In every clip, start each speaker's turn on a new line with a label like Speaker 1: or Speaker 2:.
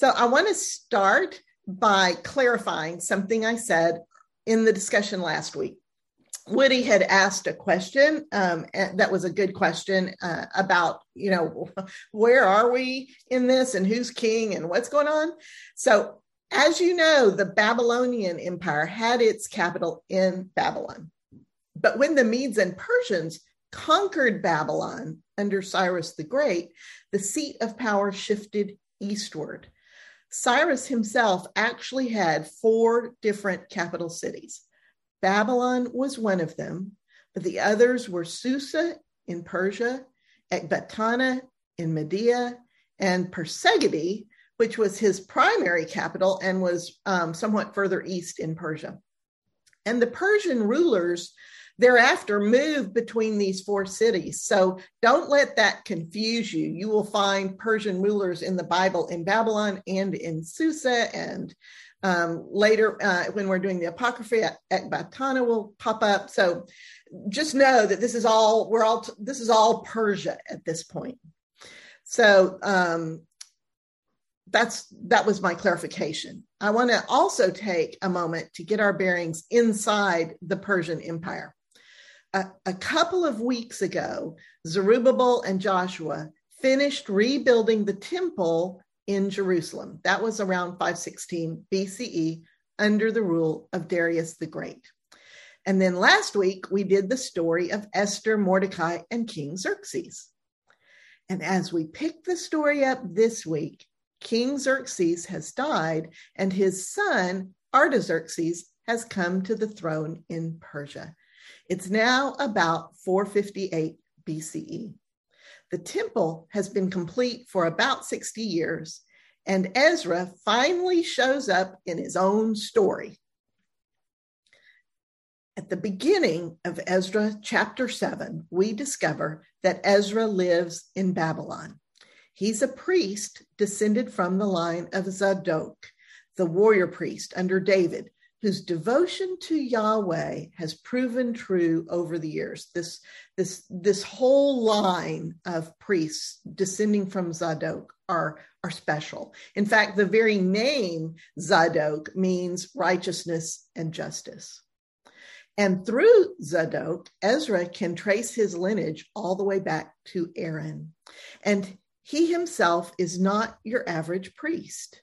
Speaker 1: So I want to start by clarifying something I said in the discussion last week. Woody had asked a question um, that was a good question uh, about, you know, where are we in this and who's king and what's going on. So, as you know, the Babylonian Empire had its capital in Babylon. But when the Medes and Persians conquered Babylon under Cyrus the Great, the seat of power shifted eastward. Cyrus himself actually had four different capital cities. Babylon was one of them, but the others were Susa in Persia, Ecbatana in Media, and Pasargadae, which was his primary capital and was um, somewhat further east in Persia. And the Persian rulers thereafter moved between these four cities. So don't let that confuse you. You will find Persian rulers in the Bible in Babylon and in Susa. And um, later, uh, when we're doing the Apocrypha, Ecbatana will pop up. So just know that this is all, we're all, this is all Persia at this point. So um, that's that was my clarification. I want to also take a moment to get our bearings inside the Persian Empire a, couple of weeks ago, Zerubbabel and Joshua finished rebuilding the temple in Jerusalem. That was around 516 BCE under the rule of Darius the Great. And then last week, we did the story of Esther, Mordecai, and King Xerxes. And as we pick the story up this week, King Xerxes has died, and his son, Artaxerxes, has come to the throne in Persia. It's now about 458 BCE. The temple has been complete for about 60 years, and Ezra finally shows up in his own story. At the beginning of Ezra chapter 7, we discover that Ezra lives in Babylon. He's a priest descended from the line of Zadok, the warrior priest under David, whose devotion to Yahweh has proven true over the years. This, this, this whole line of priests descending from Zadok are, are special. In fact, the very name Zadok means righteousness and justice. And through Zadok, Ezra can trace his lineage all the way back to Aaron. And he himself is not your average priest.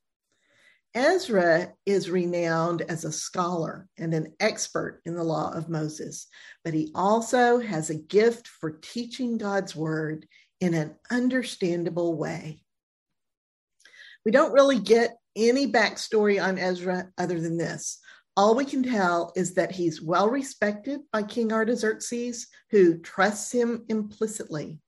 Speaker 1: Ezra is renowned as a scholar and an expert in the law of Moses, but he also has a gift for teaching God's word in an understandable way. We don't really get any backstory on Ezra other than this. All we can tell is that he's well respected by King Artaxerxes, who trusts him implicitly.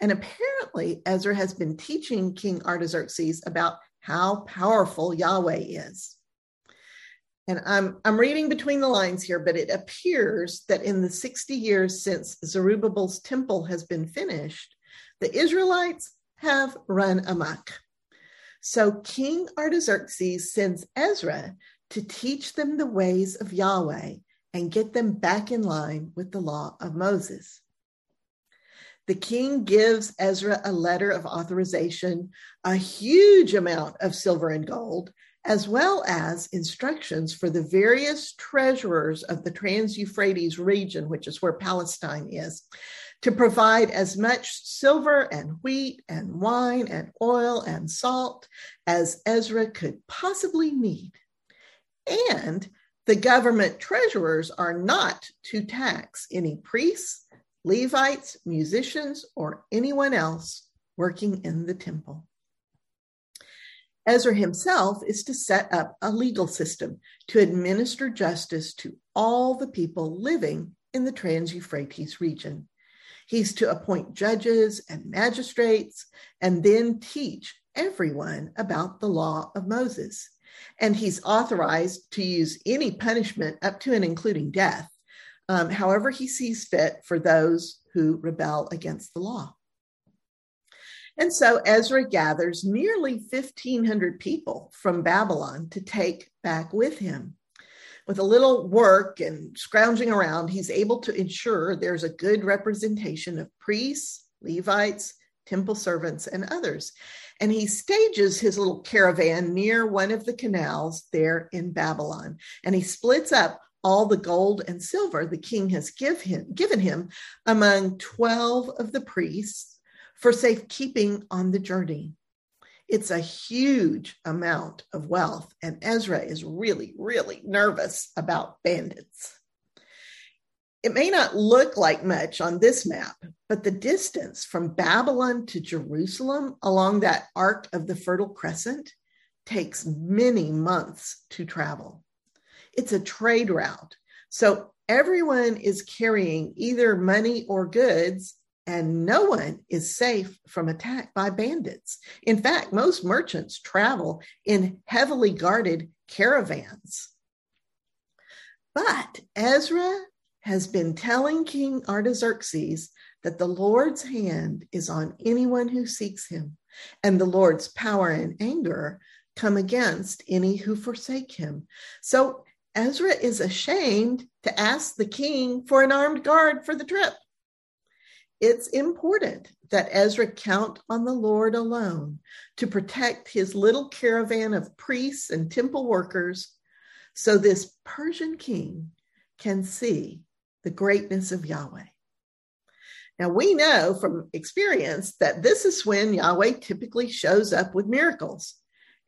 Speaker 1: And apparently, Ezra has been teaching King Artaxerxes about how powerful Yahweh is. And I'm, I'm reading between the lines here, but it appears that in the 60 years since Zerubbabel's temple has been finished, the Israelites have run amok. So King Artaxerxes sends Ezra to teach them the ways of Yahweh and get them back in line with the law of Moses. The king gives Ezra a letter of authorization, a huge amount of silver and gold, as well as instructions for the various treasurers of the Trans Euphrates region, which is where Palestine is, to provide as much silver and wheat and wine and oil and salt as Ezra could possibly need. And the government treasurers are not to tax any priests Levites, musicians, or anyone else working in the temple. Ezra himself is to set up a legal system to administer justice to all the people living in the Trans Euphrates region. He's to appoint judges and magistrates and then teach everyone about the law of Moses. And he's authorized to use any punishment up to and including death um, however he sees fit for those who rebel against the law. And so Ezra gathers nearly 1,500 people from Babylon to take back with him. With a little work and scrounging around, he's able to ensure there's a good representation of priests, Levites, temple servants, and others. And he stages his little caravan near one of the canals there in Babylon. And he splits up all the gold and silver the king has give him, given him among 12 of the priests for safekeeping on the journey. It's a huge amount of wealth, and Ezra is really, really nervous about bandits. It may not look like much on this map, but the distance from Babylon to Jerusalem along that arc of the Fertile Crescent takes many months to travel. It's a trade route. So everyone is carrying either money or goods, and no one is safe from attack by bandits. In fact, most merchants travel in heavily guarded caravans. But Ezra has been telling King Artaxerxes that the Lord's hand is on anyone who seeks him, and the Lord's power and anger come against any who forsake him. So Ezra is ashamed to ask the king for an armed guard for the trip. It's important that Ezra count on the Lord alone to protect his little caravan of priests and temple workers so this Persian king can see the greatness of Yahweh. Now, we know from experience that this is when Yahweh typically shows up with miracles.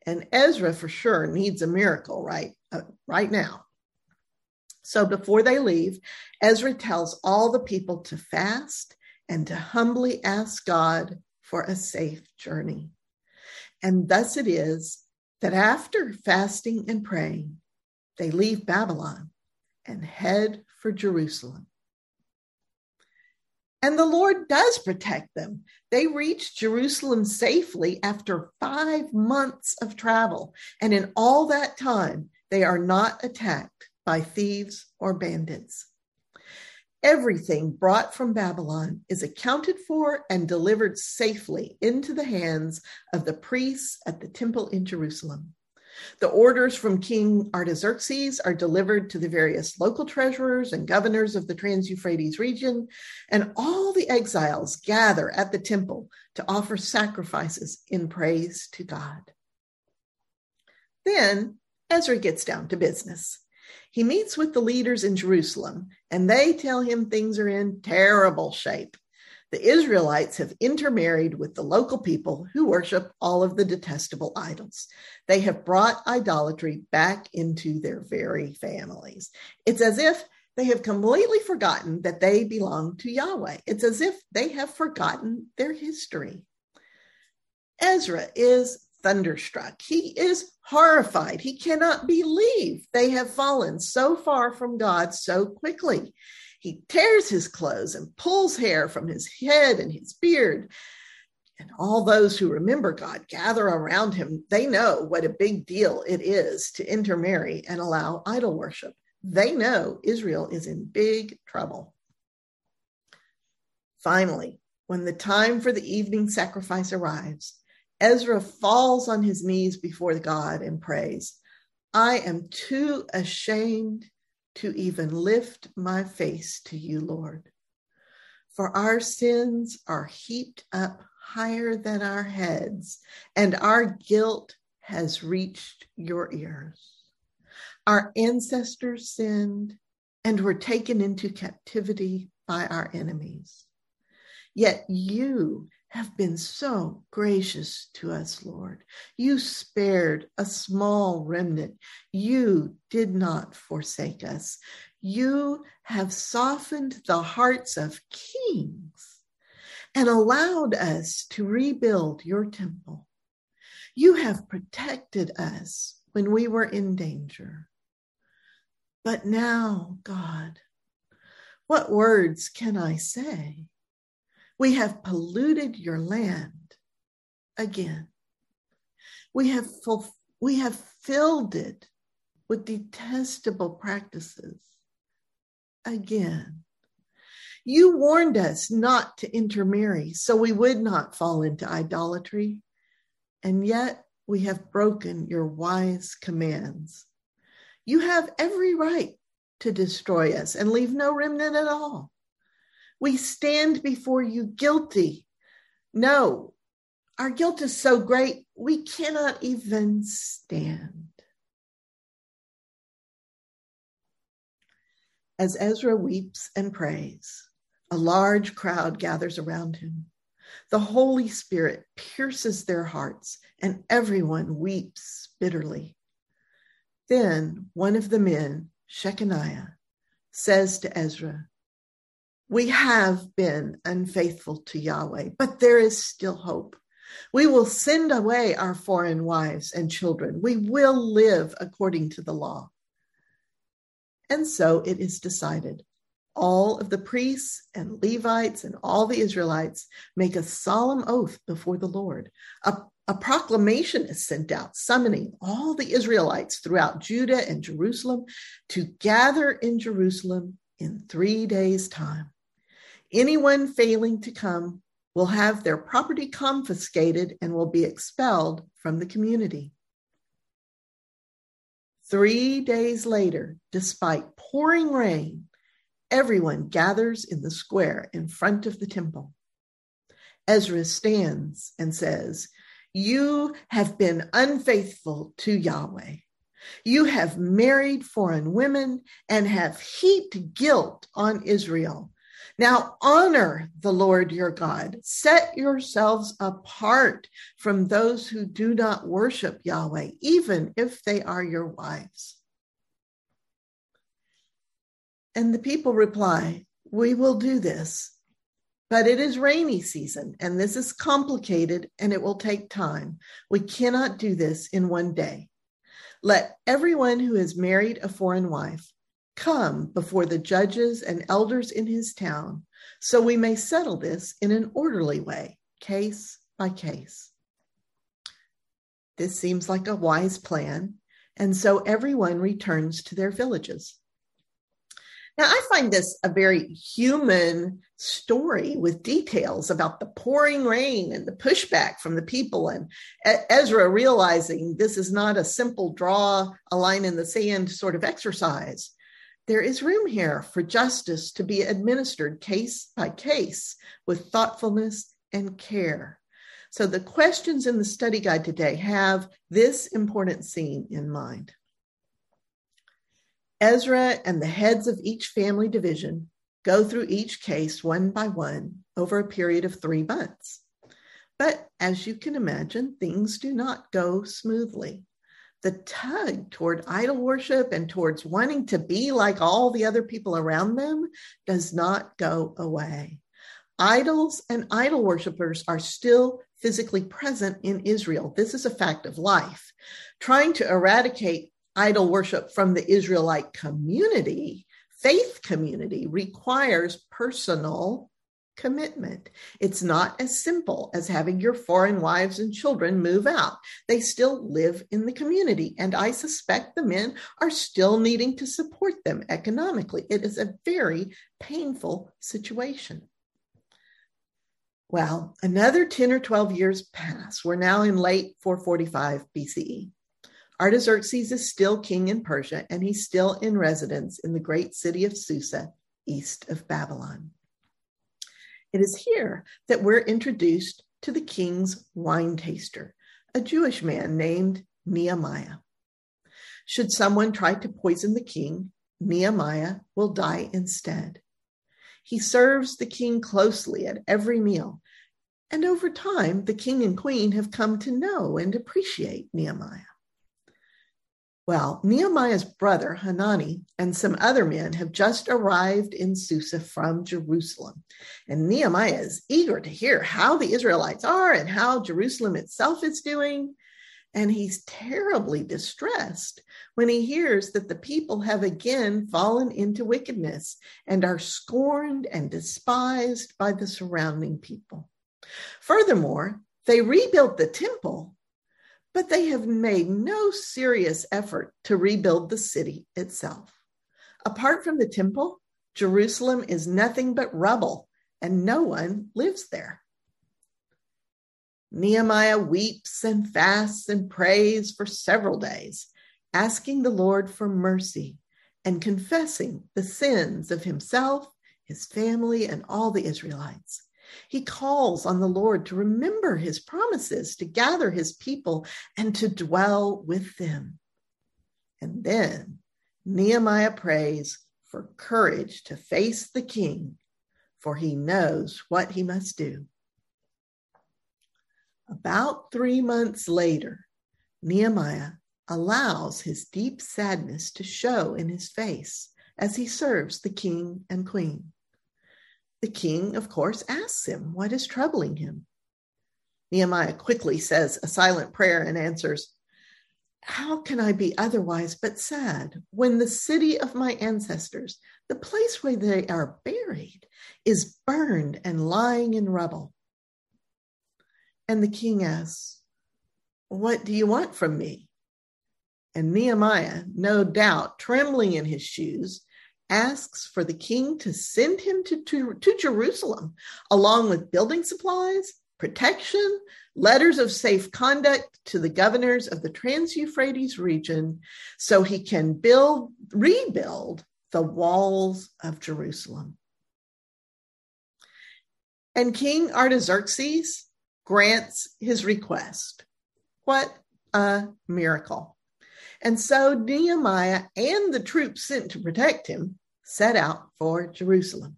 Speaker 1: And Ezra for sure needs a miracle right, uh, right now. So before they leave, Ezra tells all the people to fast and to humbly ask God for a safe journey. And thus it is that after fasting and praying, they leave Babylon and head for Jerusalem. And the Lord does protect them. They reach Jerusalem safely after five months of travel. And in all that time, they are not attacked by thieves or bandits. Everything brought from Babylon is accounted for and delivered safely into the hands of the priests at the temple in Jerusalem. The orders from King Artaxerxes are delivered to the various local treasurers and governors of the Trans Euphrates region, and all the exiles gather at the temple to offer sacrifices in praise to God. Then Ezra gets down to business. He meets with the leaders in Jerusalem, and they tell him things are in terrible shape the Israelites have intermarried with the local people who worship all of the detestable idols. They have brought idolatry back into their very families. It's as if they have completely forgotten that they belong to Yahweh. It's as if they have forgotten their history. Ezra is thunderstruck. He is horrified. He cannot believe they have fallen so far from God so quickly. He tears his clothes and pulls hair from his head and his beard. And all those who remember God gather around him. They know what a big deal it is to intermarry and allow idol worship. They know Israel is in big trouble. Finally, when the time for the evening sacrifice arrives, Ezra falls on his knees before God and prays, I am too ashamed to even lift my face to you, Lord. For our sins are heaped up higher than our heads, and our guilt has reached your ears. Our ancestors sinned and were taken into captivity by our enemies. Yet you have been so gracious to us, Lord. You spared a small remnant. You did not forsake us. You have softened the hearts of kings and allowed us to rebuild your temple. You have protected us when we were in danger. But now, God, what words can I say? We have polluted your land again. We have, ful- we have filled it with detestable practices again. You warned us not to intermarry so we would not fall into idolatry, and yet we have broken your wise commands. You have every right to destroy us and leave no remnant at all. We stand before you guilty No, our guilt is so great, we cannot even stand. As Ezra weeps and prays, a large crowd gathers around him. The Holy Spirit pierces their hearts, and everyone weeps bitterly. Then one of the men, Shechaniah, says to Ezra, We have been unfaithful to Yahweh, but there is still hope. We will send away our foreign wives and children. We will live according to the law. And so it is decided. All of the priests and Levites and all the Israelites make a solemn oath before the Lord, a a proclamation is sent out summoning all the Israelites throughout Judah and Jerusalem to gather in Jerusalem in three days' time. Anyone failing to come will have their property confiscated and will be expelled from the community. Three days later, despite pouring rain, everyone gathers in the square in front of the temple. Ezra stands and says, you have been unfaithful to Yahweh. You have married foreign women and have heaped guilt on Israel. Now honor the Lord your God. Set yourselves apart from those who do not worship Yahweh, even if they are your wives. And the people reply, We will do this. But it is rainy season, and this is complicated and it will take time. We cannot do this in one day. Let everyone who has married a foreign wife come before the judges and elders in his town, so we may settle this in an orderly way, case by case. This seems like a wise plan, and so everyone returns to their villages. Now, I find this a very human story with details about the pouring rain and the pushback from the people, and Ezra realizing this is not a simple draw a line in the sand sort of exercise. There is room here for justice to be administered case by case with thoughtfulness and care. So, the questions in the study guide today have this important scene in mind. Ezra and the heads of each family division go through each case one by one over a period of three months. But as you can imagine, things do not go smoothly. The tug toward idol worship and towards wanting to be like all the other people around them does not go away. Idols and idol worshippers are still physically present in Israel. This is a fact of life. Trying to eradicate idol worship from the Israelite community, faith community, requires personal commitment. It's not as simple as having your foreign wives and children move out. They still live in the community, and I suspect the men are still needing to support them economically. It is a very painful situation. Well, another 10 or 12 years pass. We're now in late 445 BCE. Artaxerxes is still king in Persia, and he's still in residence in the great city of Susa, east of Babylon. It is here that we're introduced to the king's wine taster, a Jewish man named Nehemiah. Should someone try to poison the king, Nehemiah will die instead. He serves the king closely at every meal, and over time, the king and queen have come to know and appreciate Nehemiah. Well, Nehemiah's brother, Hanani, and some other men have just arrived in Susa from Jerusalem. And Nehemiah is eager to hear how the Israelites are and how Jerusalem itself is doing. And he's terribly distressed when he hears that the people have again fallen into wickedness and are scorned and despised by the surrounding people. Furthermore, they rebuilt the temple but they have made no serious effort to rebuild the city itself. Apart from the temple, Jerusalem is nothing but rubble, and no one lives there. Nehemiah weeps and fasts and prays for several days, asking the Lord for mercy and confessing the sins of himself, his family, and all the Israelites. He calls on the Lord to remember his promises, to gather his people, and to dwell with them. And then Nehemiah prays for courage to face the king, for he knows what he must do. About three months later, Nehemiah allows his deep sadness to show in his face as he serves the king and queen. The king, of course, asks him what is troubling him. Nehemiah quickly says a silent prayer and answers, How can I be otherwise but sad when the city of my ancestors, the place where they are buried, is burned and lying in rubble? And the king asks, What do you want from me? And Nehemiah, no doubt trembling in his shoes, asks for the king to send him to, to, to, Jerusalem, along with building supplies, protection, letters of safe conduct to the governors of the Trans Euphrates region, so he can build, rebuild the walls of Jerusalem. And King Artaxerxes grants his request. What a miracle. And so Nehemiah and the troops sent to protect him set out for Jerusalem.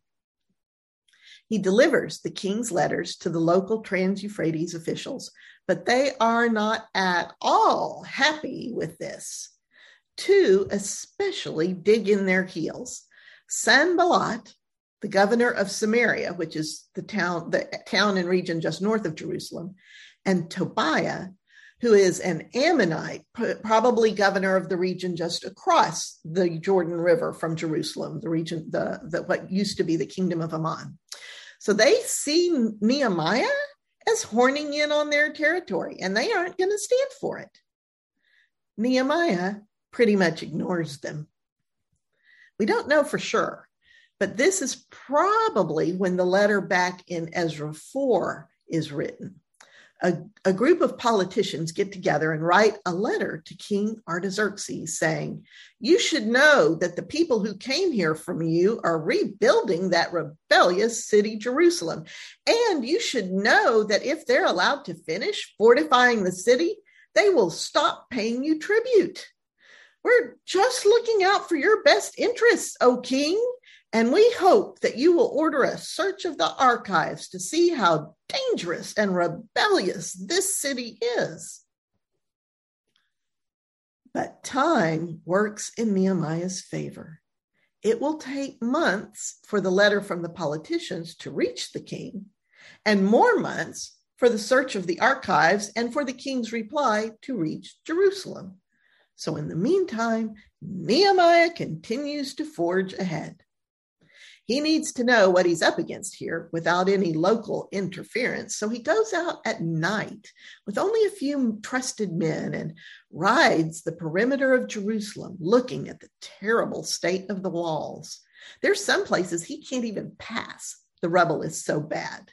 Speaker 1: He delivers the king's letters to the local Trans Euphrates officials, but they are not at all happy with this. Two especially dig in their heels. Sanballat, the governor of Samaria, which is the town, the town and region just north of Jerusalem, and Tobiah, who is an Ammonite, probably governor of the region just across the Jordan River from Jerusalem, the region, the, the what used to be the kingdom of Ammon. So they see Nehemiah as horning in on their territory, and they aren't going to stand for it. Nehemiah pretty much ignores them. We don't know for sure, but this is probably when the letter back in Ezra 4 is written a, a group of politicians get together and write a letter to King Artaxerxes saying, You should know that the people who came here from you are rebuilding that rebellious city, Jerusalem. And you should know that if they're allowed to finish fortifying the city, they will stop paying you tribute. We're just looking out for your best interests, O king, and we hope that you will order a search of the archives to see how dangerous and rebellious this city is. But time works in Nehemiah's favor. It will take months for the letter from the politicians to reach the king, and more months for the search of the archives and for the king's reply to reach Jerusalem. So, in the meantime, Nehemiah continues to forge ahead. He needs to know what he's up against here without any local interference. So he goes out at night with only a few trusted men and rides the perimeter of Jerusalem, looking at the terrible state of the walls. There's some places he can't even pass. The rubble is so bad.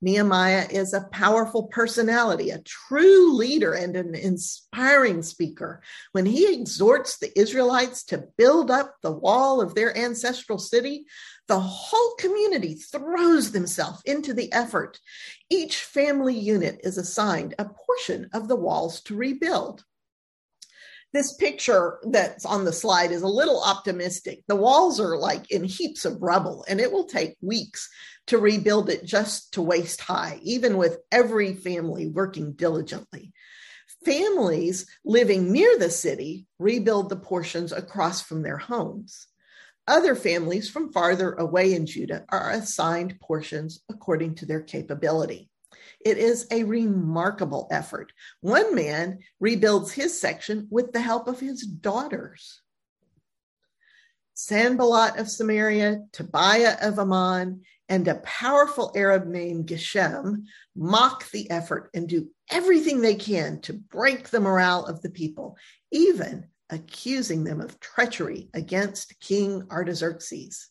Speaker 1: Nehemiah is a powerful personality, a true leader, and an inspiring speaker. When he exhorts the Israelites to build up the wall of their ancestral city, the whole community throws themselves into the effort. Each family unit is assigned a portion of the walls to rebuild. This picture that's on the slide is a little optimistic. The walls are like in heaps of rubble, and it will take weeks to rebuild it just to waist high, even with every family working diligently. Families living near the city rebuild the portions across from their homes. Other families from farther away in Judah are assigned portions according to their capability. It is a remarkable effort. One man rebuilds his section with the help of his daughters. Sanballat of Samaria, Tobiah of Ammon, and a powerful Arab named Geshem mock the effort and do everything they can to break the morale of the people, even accusing them of treachery against King Artaxerxes.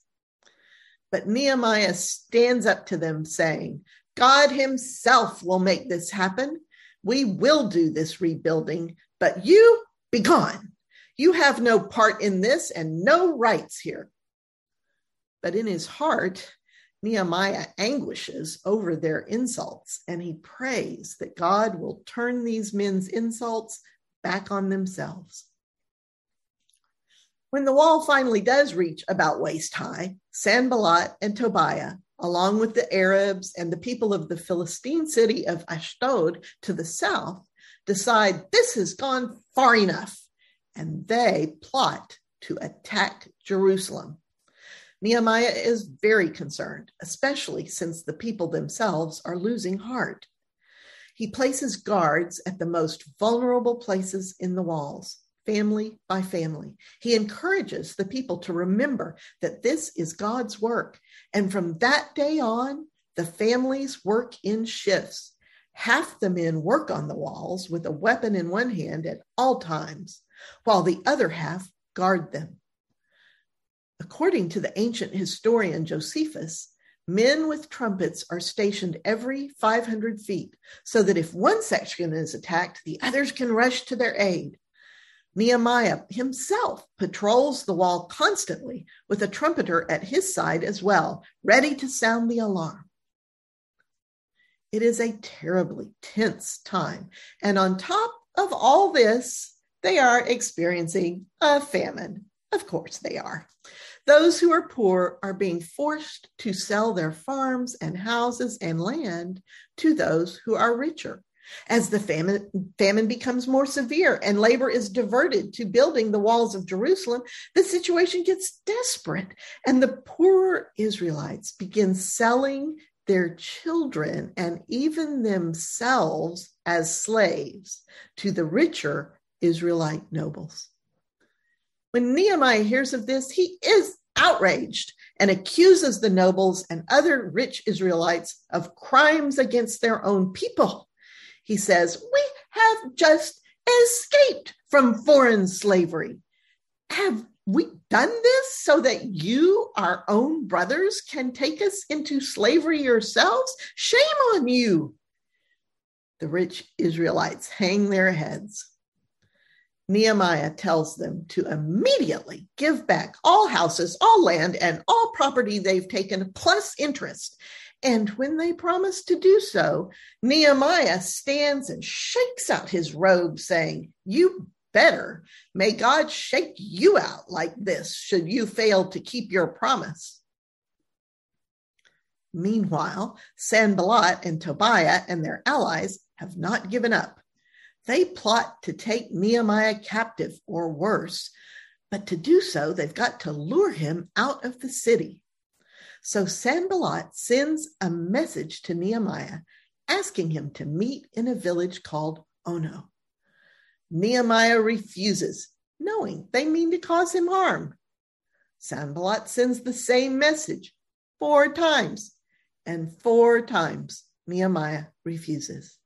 Speaker 1: But Nehemiah stands up to them, saying, God Himself will make this happen. We will do this rebuilding, but you be gone. You have no part in this and no rights here. But in his heart, Nehemiah anguishes over their insults and he prays that God will turn these men's insults back on themselves. When the wall finally does reach about waist high, Sanballat and Tobiah, along with the Arabs and the people of the Philistine city of Ashdod to the south, decide this has gone far enough and they plot to attack Jerusalem. Nehemiah is very concerned, especially since the people themselves are losing heart. He places guards at the most vulnerable places in the walls, family by family. He encourages the people to remember that this is God's work. And from that day on, the families work in shifts. Half the men work on the walls with a weapon in one hand at all times, while the other half guard them. According to the ancient historian Josephus, men with trumpets are stationed every 500 feet so that if one section is attacked, the others can rush to their aid. Nehemiah himself patrols the wall constantly with a trumpeter at his side as well, ready to sound the alarm. It is a terribly tense time. And on top of all this, they are experiencing a famine. Of course, they are. Those who are poor are being forced to sell their farms and houses and land to those who are richer. As the famine, famine becomes more severe and labor is diverted to building the walls of Jerusalem, the situation gets desperate, and the poorer Israelites begin selling their children and even themselves as slaves to the richer Israelite nobles. When Nehemiah hears of this, he is outraged and accuses the nobles and other rich Israelites of crimes against their own people. He says, We have just escaped from foreign slavery. Have we done this so that you, our own brothers, can take us into slavery yourselves? Shame on you. The rich Israelites hang their heads. Nehemiah tells them to immediately give back all houses, all land, and all property they've taken, plus interest. And when they promise to do so, Nehemiah stands and shakes out his robe, saying, You better. May God shake you out like this should you fail to keep your promise. Meanwhile, Sanballat and Tobiah and their allies have not given up. They plot to take Nehemiah captive or worse, but to do so, they've got to lure him out of the city. So Sanballat sends a message to Nehemiah asking him to meet in a village called Ono. Nehemiah refuses, knowing they mean to cause him harm. Sanballat sends the same message four times, and four times Nehemiah refuses.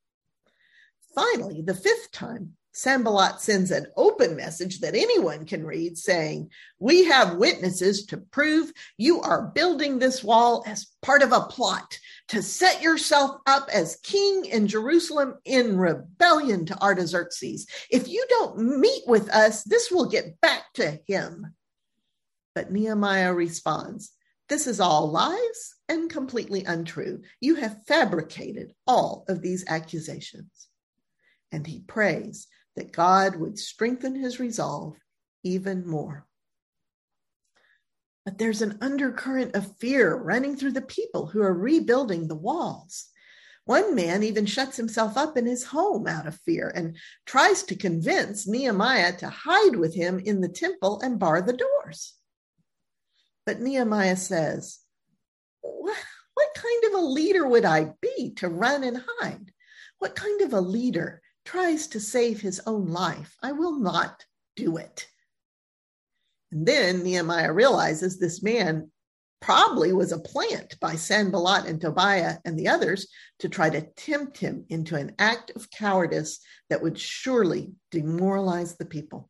Speaker 1: Finally, the fifth time, Sanballat sends an open message that anyone can read saying, We have witnesses to prove you are building this wall as part of a plot to set yourself up as king in Jerusalem in rebellion to Artaxerxes. If you don't meet with us, this will get back to him. But Nehemiah responds, This is all lies and completely untrue. You have fabricated all of these accusations and he prays that God would strengthen his resolve even more. But there's an undercurrent of fear running through the people who are rebuilding the walls. One man even shuts himself up in his home out of fear and tries to convince Nehemiah to hide with him in the temple and bar the doors. But Nehemiah says, What kind of a leader would I be to run and hide? What kind of a leader tries to save his own life. I will not do it. And then Nehemiah realizes this man probably was a plant by Sanballat and Tobiah and the others to try to tempt him into an act of cowardice that would surely demoralize the people.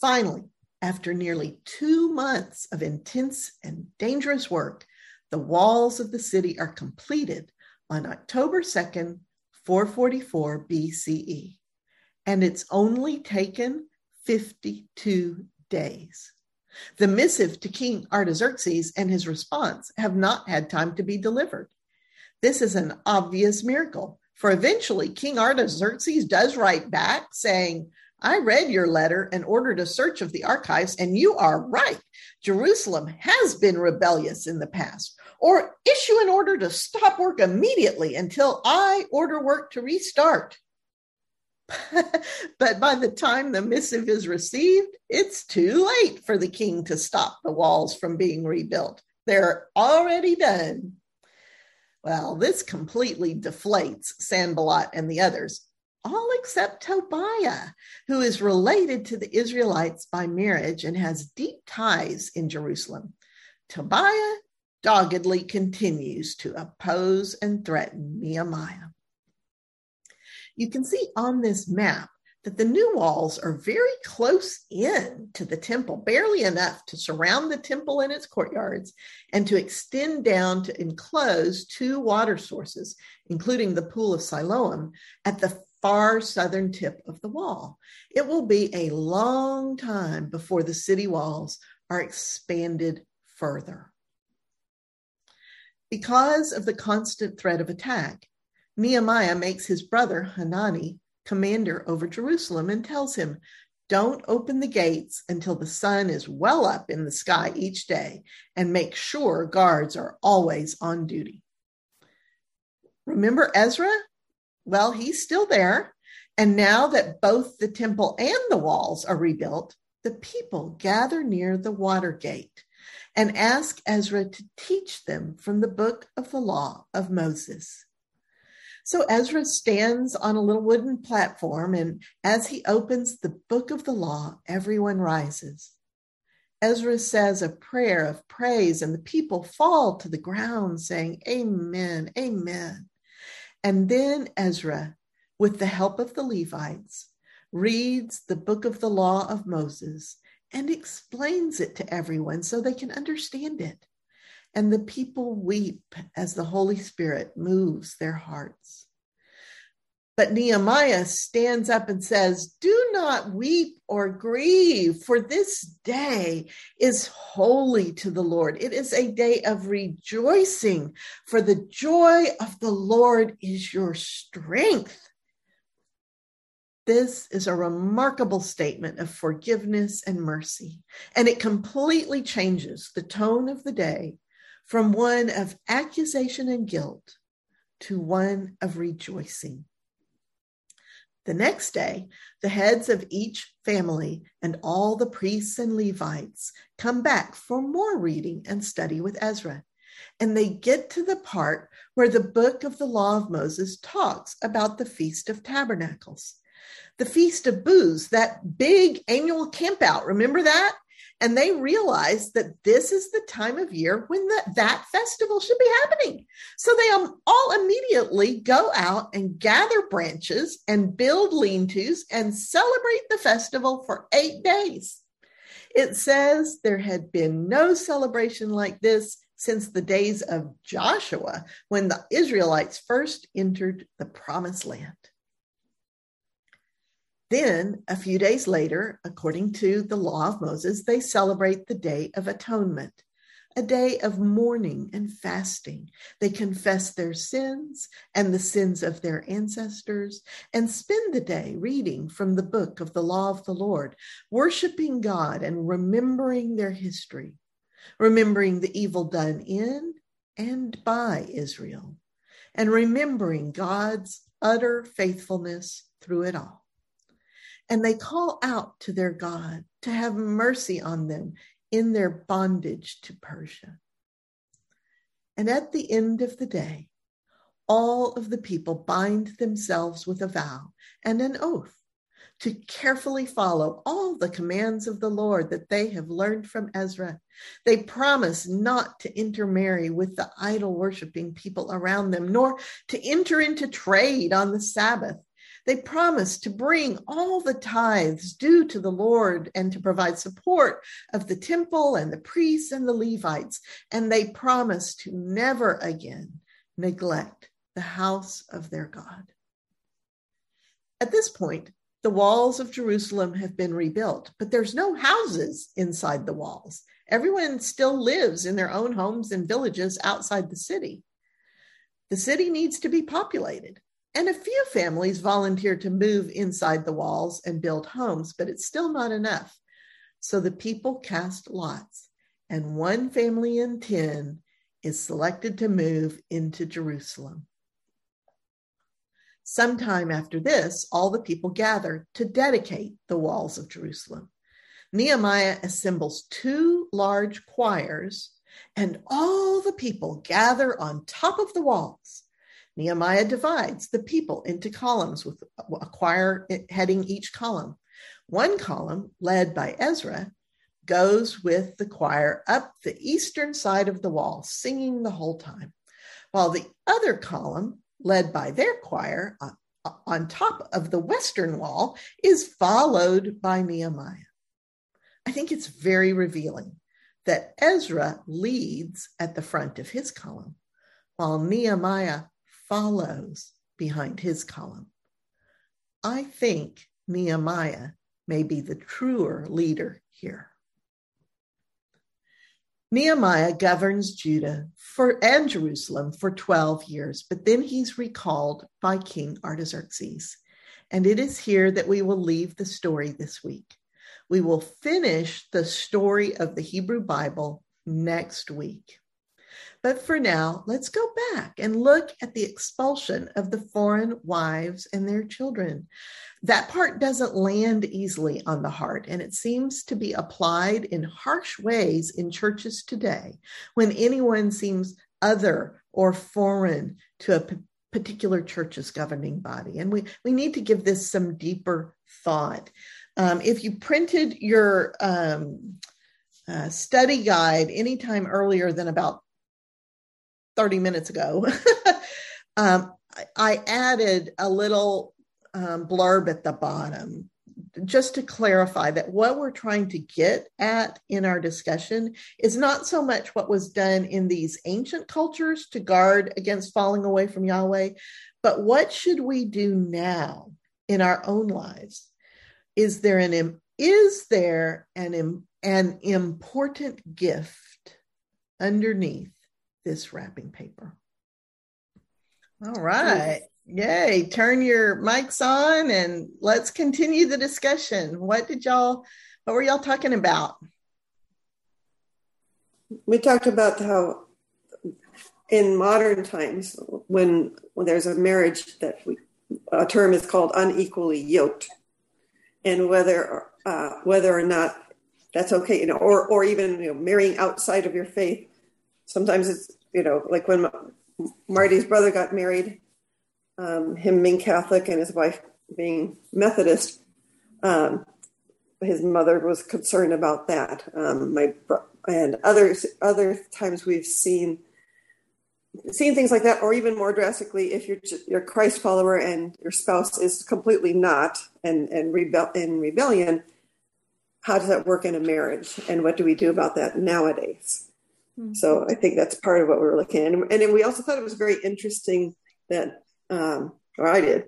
Speaker 1: Finally, after nearly two months of intense and dangerous work, the walls of the city are completed on October 2nd, 444 BCE, and it's only taken 52 days. The missive to King Artaxerxes and his response have not had time to be delivered. This is an obvious miracle, for eventually King Artaxerxes does write back saying, I read your letter and ordered a search of the archives, and you are right. Jerusalem has been rebellious in the past. Or issue an order to stop work immediately until I order work to restart. but by the time the missive is received, it's too late for the king to stop the walls from being rebuilt. They're already done. Well, this completely deflates Sanballat and the others, all except Tobiah, who is related to the Israelites by marriage and has deep ties in Jerusalem. Tobiah doggedly continues to oppose and threaten Nehemiah. You can see on this map that the new walls are very close in to the temple, barely enough to surround the temple and its courtyards and to extend down to enclose two water sources, including the pool of Siloam, at the far southern tip of the wall. It will be a long time before the city walls are expanded further. Because of the constant threat of attack, Nehemiah makes his brother Hanani commander over Jerusalem and tells him, Don't open the gates until the sun is well up in the sky each day, and make sure guards are always on duty. Remember Ezra? Well, he's still there. And now that both the temple and the walls are rebuilt, the people gather near the water gate and ask Ezra to teach them from the book of the law of Moses. So Ezra stands on a little wooden platform, and as he opens the book of the law, everyone rises. Ezra says a prayer of praise, and the people fall to the ground saying, Amen, Amen. And then Ezra, with the help of the Levites, reads the book of the law of Moses and explains it to everyone so they can understand it. And the people weep as the Holy Spirit moves their hearts. But Nehemiah stands up and says, Do not weep or grieve, for this day is holy to the Lord. It is a day of rejoicing, for the joy of the Lord is your strength. This is a remarkable statement of forgiveness and mercy, and it completely changes the tone of the day from one of accusation and guilt to one of rejoicing. The next day, the heads of each family and all the priests and Levites come back for more reading and study with Ezra. And they get to the part where the book of the law of Moses talks about the Feast of Tabernacles the Feast of Booths, that big annual campout. Remember that? And they realized that this is the time of year when the, that festival should be happening. So they um, all immediately go out and gather branches and build lean tos and celebrate the festival for eight days. It says there had been no celebration like this since the days of Joshua when the Israelites first entered the promised land. Then, a few days later, according to the law of Moses, they celebrate the Day of Atonement, a day of mourning and fasting. They confess their sins and the sins of their ancestors and spend the day reading from the book of the law of the Lord, worshiping God and remembering their history, remembering the evil done in and by Israel, and remembering God's utter faithfulness through it all and they call out to their God to have mercy on them in their bondage to Persia. And at the end of the day, all of the people bind themselves with a vow and an oath to carefully follow all the commands of the Lord that they have learned from Ezra. They promise not to intermarry with the idol worshiping people around them, nor to enter into trade on the Sabbath they promised to bring all the tithes due to the Lord and to provide support of the temple and the priests and the Levites. And they promised to never again neglect the house of their God. At this point, the walls of Jerusalem have been rebuilt, but there's no houses inside the walls. Everyone still lives in their own homes and villages outside the city. The city needs to be populated. And a few families volunteer to move inside the walls and build homes, but it's still not enough. So the people cast lots, and one family in 10 is selected to move into Jerusalem. Sometime after this, all the people gather to dedicate the walls of Jerusalem. Nehemiah assembles two large choirs, and all the people gather on top of the walls. Nehemiah divides the people into columns with a choir heading each column. One column, led by Ezra, goes with the choir up the eastern side of the wall, singing the whole time, while the other column, led by their choir on, on top of the western wall, is followed by Nehemiah. I think it's very revealing that Ezra leads at the front of his column, while Nehemiah follows behind his column. I think Nehemiah may be the truer leader here. Nehemiah governs Judah for, and Jerusalem for 12 years, but then he's recalled by King Artaxerxes. And it is here that we will leave the story this week. We will finish the story of the Hebrew Bible next week. But for now, let's go back and look at the expulsion of the foreign wives and their children. That part doesn't land easily on the heart, and it seems to be applied in harsh ways in churches today when anyone seems other or foreign to a particular church's governing body. And we, we need to give this some deeper thought. Um, if you printed your um, uh, study guide anytime earlier than about 30 minutes ago, um, I added a little um, blurb at the bottom just to clarify that what we're trying to get at in our discussion is not so much what was done in these ancient cultures to guard against falling away from Yahweh, but what should we do now in our own lives? Is there an is there an an important gift underneath this wrapping paper. All right. Yay. Turn your mics on and let's continue the discussion. What did y'all, what were y'all talking about?
Speaker 2: We talked about how in modern times, when, when there's a marriage that we, a term is called unequally yoked, and whether uh, whether or not that's okay, you know, or or even you know, marrying outside of your faith sometimes it's you know like when Marty's brother got married, um, him being Catholic and his wife being Methodist. Um, his mother was concerned about that. Um, my and other other times we've seen seen things like that, or even more drastically, if you're you're a Christ follower and your spouse is completely not and and rebel in rebellion, how does that work in a marriage, and what do we do about that nowadays? Mm-hmm. So I think that's part of what we were looking at. And, and then we also thought it was very interesting that, um, or I did,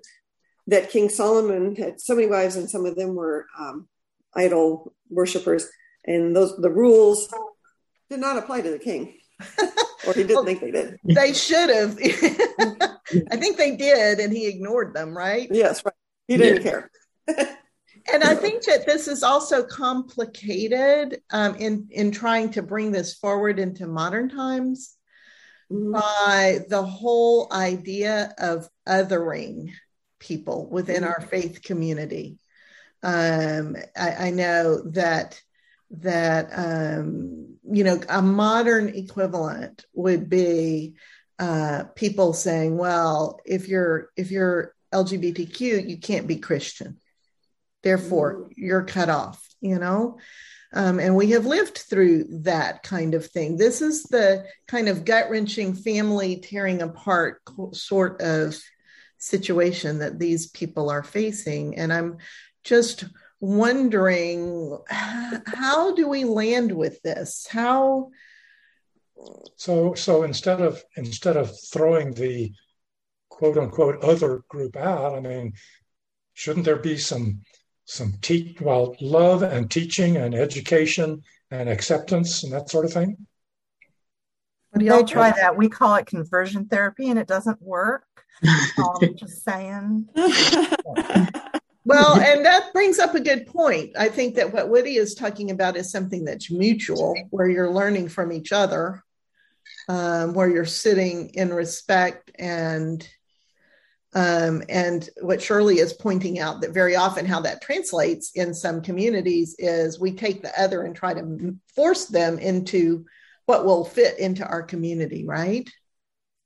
Speaker 2: that King Solomon had so many wives and some of them were um, idol worshippers. And those the rules did not apply to the king. or he didn't well, think they did.
Speaker 1: They should have. I think they did, and he ignored them, right?
Speaker 2: Yes, right. He didn't yeah. care.
Speaker 1: and I think that this is also complicated um, in in trying to bring this forward into modern times mm-hmm. by the whole idea of othering people within mm-hmm. our faith community. Um, I, I, know that that um, you know a modern equivalent would be uh, people saying, "Well, if you're if you're LGBTQ, you can't be Christian." Therefore, mm. you're cut off, you know? Um, and we have lived through that kind of thing. This is the kind of gut wrenching family tearing apart sort of situation that these people are facing. And I'm just wondering how do we land with this? How?
Speaker 3: So, so instead of instead of throwing the quote unquote other group out, I mean, shouldn't there be some some te- well love and teaching and education and acceptance and that sort of thing?
Speaker 4: They try that. We call it conversion therapy, and it doesn't work. um, just saying.
Speaker 1: well, and that brings up a good point. I think that what Woody is talking about is something that's mutual, where you're learning from each other, um, where you're sitting in respect and um, and what Shirley is pointing out that very often how that translates in some communities is we take the other and try to force them into what will fit into our community, right?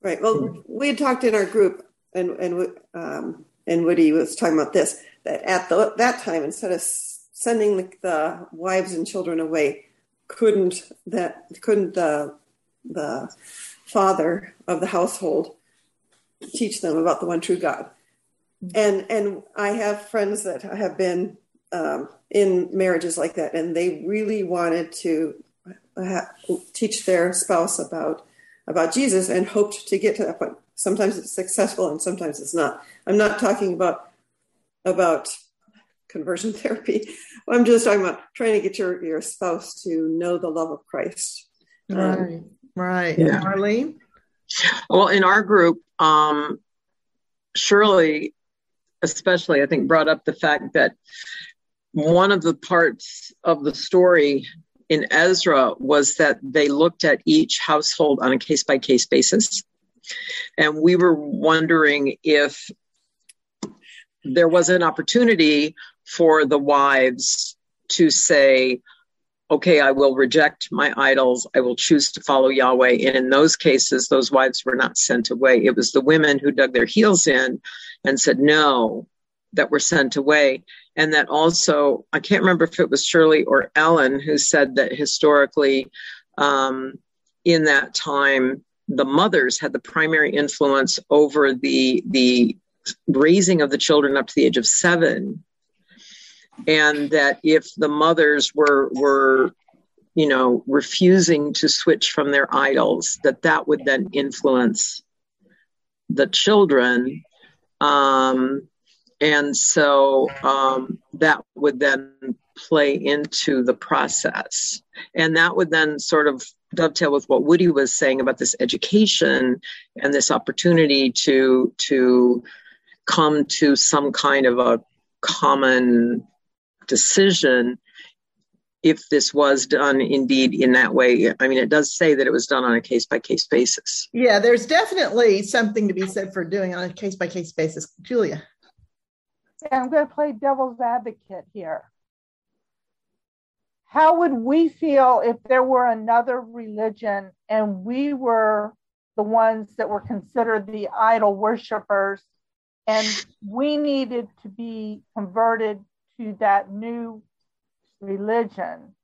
Speaker 2: Right. Well, we had talked in our group, and and um, and Woody was talking about this that at the, that time, instead of sending the, the wives and children away, couldn't that couldn't the the father of the household teach them about the one true God. And and I have friends that have been um, in marriages like that, and they really wanted to ha- teach their spouse about about Jesus and hoped to get to that point. Sometimes it's successful, and sometimes it's not. I'm not talking about about conversion therapy. I'm just talking about trying to get your your spouse to know the love of Christ.
Speaker 1: Right, um, right. Yeah. Marlene.
Speaker 5: Well, in our group, um, Shirley, especially, I think, brought up the fact that one of the parts of the story in Ezra was that they looked at each household on a case by case basis. And we were wondering if there was an opportunity for the wives to say, okay, I will reject my idols. I will choose to follow Yahweh. And in those cases, those wives were not sent away. It was the women who dug their heels in and said no that were sent away. And that also, I can't remember if it was Shirley or Ellen who said that historically, um, in that time, the mothers had the primary influence over the the raising of the children up to the age of seven and that if the mothers were were you know refusing to switch from their idols that that would then influence the children. Um, and so um, that would then play into the process. And that would then sort of dovetail with what woody was saying about this education and this opportunity to to come to some kind of a common decision if this was done indeed in that way. I mean, it does say that it was done on a case by case basis.
Speaker 1: Yeah, there's definitely something to be said for doing it on a case by case basis. Julia.
Speaker 6: Yeah, I'm going to play devil's advocate here. How would we feel if there were another religion and we were the ones that were considered the idol worshippers and we needed to be converted to that new religion,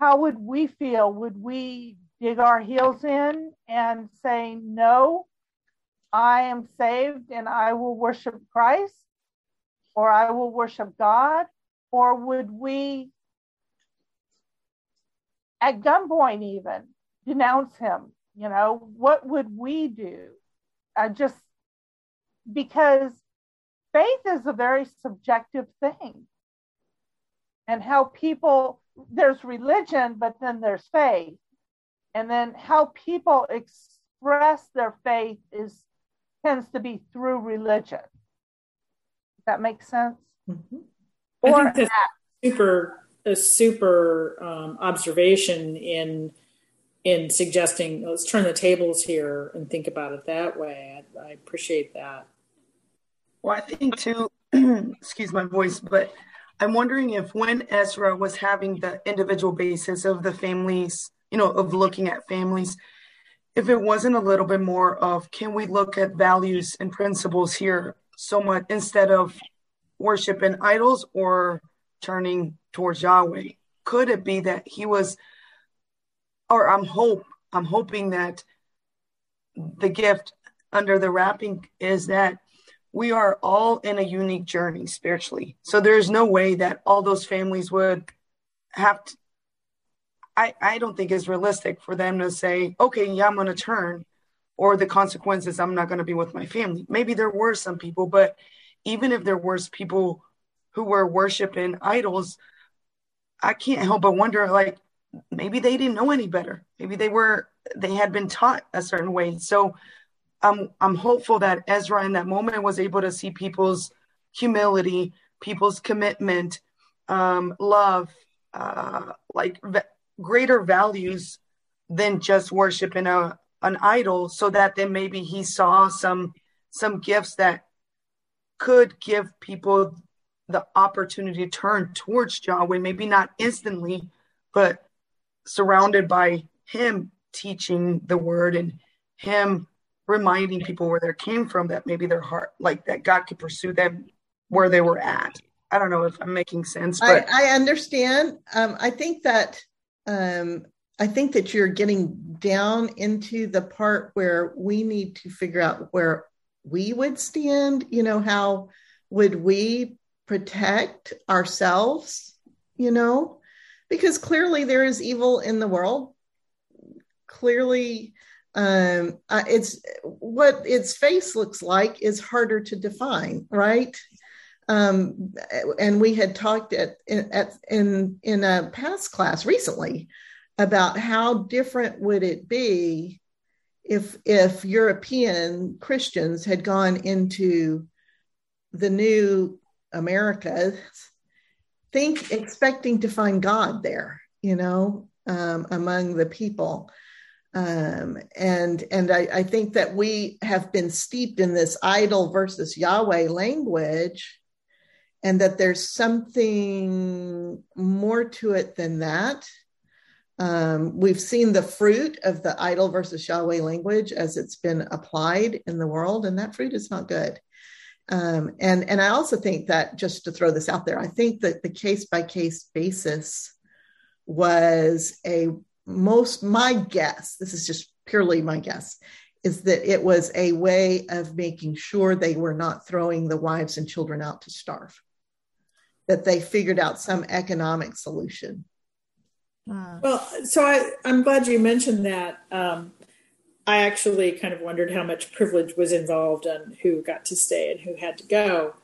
Speaker 6: how would we feel? Would we dig our heels in and say, No, I am saved and I will worship Christ, or I will worship God? Or would we, at gunpoint, even denounce him? You know, what would we do? I just because faith is a very subjective thing. And how people, there's religion, but then there's faith. And then how people express their faith is tends to be through religion. Does that make sense?
Speaker 7: Mm-hmm. Or I think that's super a super um, observation in in suggesting let's turn the tables here and think about it that way. I, I appreciate that.
Speaker 8: Well, I think too, excuse my voice, but I'm wondering if when Ezra was having the individual basis of the families, you know, of looking at families, if it wasn't a little bit more of can we look at values and principles here so much instead of worshiping idols or turning towards Yahweh? Could it be that he was, or I'm hope, I'm hoping that the gift under the wrapping is that we are all in a unique journey spiritually. So there's no way that all those families would have to. I, I don't think it's realistic for them to say, okay, yeah, I'm going to turn, or the consequences, I'm not going to be with my family. Maybe there were some people, but even if there was people who were worshiping idols, I can't help but wonder like maybe they didn't know any better. Maybe they were they had been taught a certain way. So I'm I'm hopeful that Ezra in that moment was able to see people's humility, people's commitment, um, love, uh, like v- greater values than just worshiping a an idol, so that then maybe he saw some some gifts that could give people the opportunity to turn towards Yahweh, maybe not instantly, but surrounded by him teaching the word and him reminding people where they came from that maybe their heart like that God could pursue them where they were at. I don't know if I'm making sense, but
Speaker 1: I, I understand. Um, I think that um, I think that you're getting down into the part where we need to figure out where we would stand. You know, how would we protect ourselves? You know, because clearly there is evil in the world. Clearly, um, uh, it's what its face looks like is harder to define, right? Um, and we had talked at, at in in a past class recently about how different would it be if if European Christians had gone into the new America, think expecting to find God there, you know, um, among the people. Um, and and I, I think that we have been steeped in this idol versus Yahweh language, and that there's something more to it than that. Um, we've seen the fruit of the idol versus Yahweh language as it's been applied in the world, and that fruit is not good. Um, and and I also think that just to throw this out there, I think that the case by case basis was a most my guess this is just purely my guess is that it was a way of making sure they were not throwing the wives and children out to starve. That they figured out some economic solution.
Speaker 7: Well so I, i'm glad you mentioned that. Um, i actually kind of wondered how much privilege was involved and who got to stay and who had to go.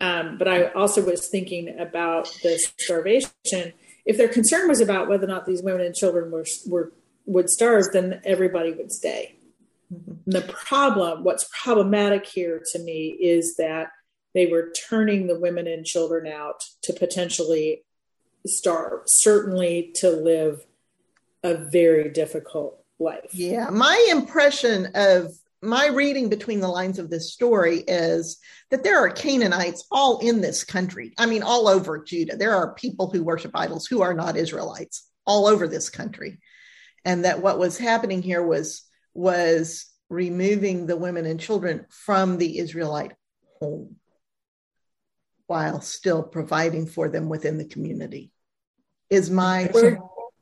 Speaker 7: Um, but i also was thinking about the starvation if their concern was about whether or not these women and children were, were would starve, then everybody would stay. Mm-hmm. The problem, what's problematic here to me, is that they were turning the women and children out to potentially starve, certainly to live a very difficult life.
Speaker 1: Yeah, my impression of my reading between the lines of this story is that there are Canaanites all in this country. I mean, all over Judah. There are people who worship idols who are not Israelites all over this country. And that what was happening here was was removing the women and children from the Israelite home while still providing for them within the community. Is my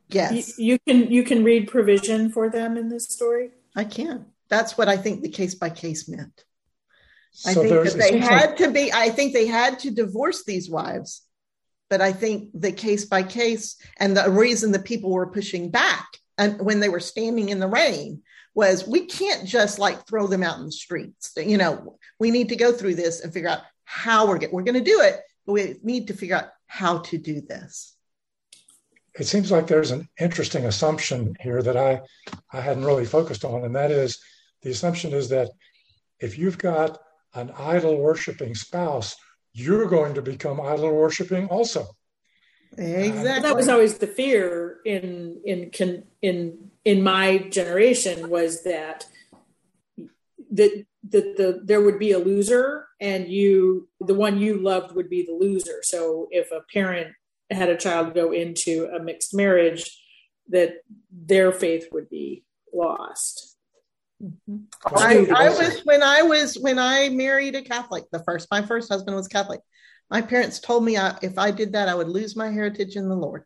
Speaker 1: guess.
Speaker 7: You, you can you can read provision for them in this story?
Speaker 1: I can. That's what I think the case by case meant. So I think that they had like- to be, I think they had to divorce these wives. But I think the case by case and the reason the people were pushing back and when they were standing in the rain was we can't just like throw them out in the streets. You know, we need to go through this and figure out how we're get, we're going to do it, but we need to figure out how to do this.
Speaker 3: It seems like there's an interesting assumption here that I I hadn't really focused on, and that is the assumption is that if you've got an idol worshiping spouse, you're going to become idol worshiping also.
Speaker 1: Exactly.
Speaker 7: that was always the fear in in in in my generation was that that that the there would be a loser and you the one you loved would be the loser. So if a parent had a child go into a mixed marriage, that their faith would be lost.
Speaker 1: Mm-hmm. I, I was when I was when I married a Catholic. The first my first husband was Catholic. My parents told me I, if I did that, I would lose my heritage in the Lord.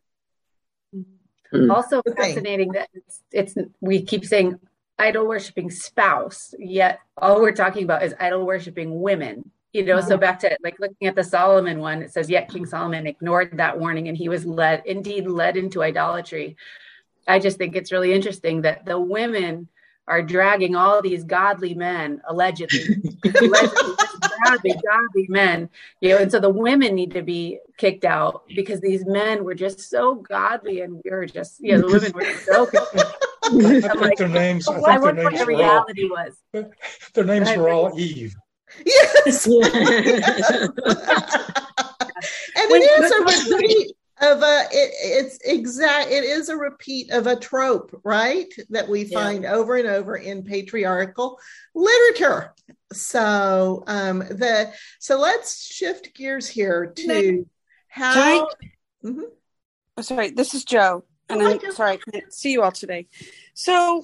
Speaker 9: Mm-hmm. Also fascinating that it's, it's we keep saying idol worshiping spouse, yet all we're talking about is idol worshiping women. You know, mm-hmm. so back to like looking at the Solomon one, it says, yet King Solomon ignored that warning and he was led, indeed led into idolatry. I just think it's really interesting that the women are dragging all these godly men allegedly, allegedly godly, godly men, you know, and so the women need to be kicked out because these men were just so godly and we were just, you know, the women were so.
Speaker 3: I think like, their names. I, think I
Speaker 9: wonder what the reality
Speaker 3: all,
Speaker 9: was.
Speaker 3: Their names were all Eve.
Speaker 1: Yes. and it is a repeat of a it, it's exact it is a repeat of a trope right that we find yeah. over and over in patriarchal literature so um the so let's shift gears here to how I,
Speaker 10: mm-hmm. oh, sorry this is joe and oh, i'm sorry i can't see you all today so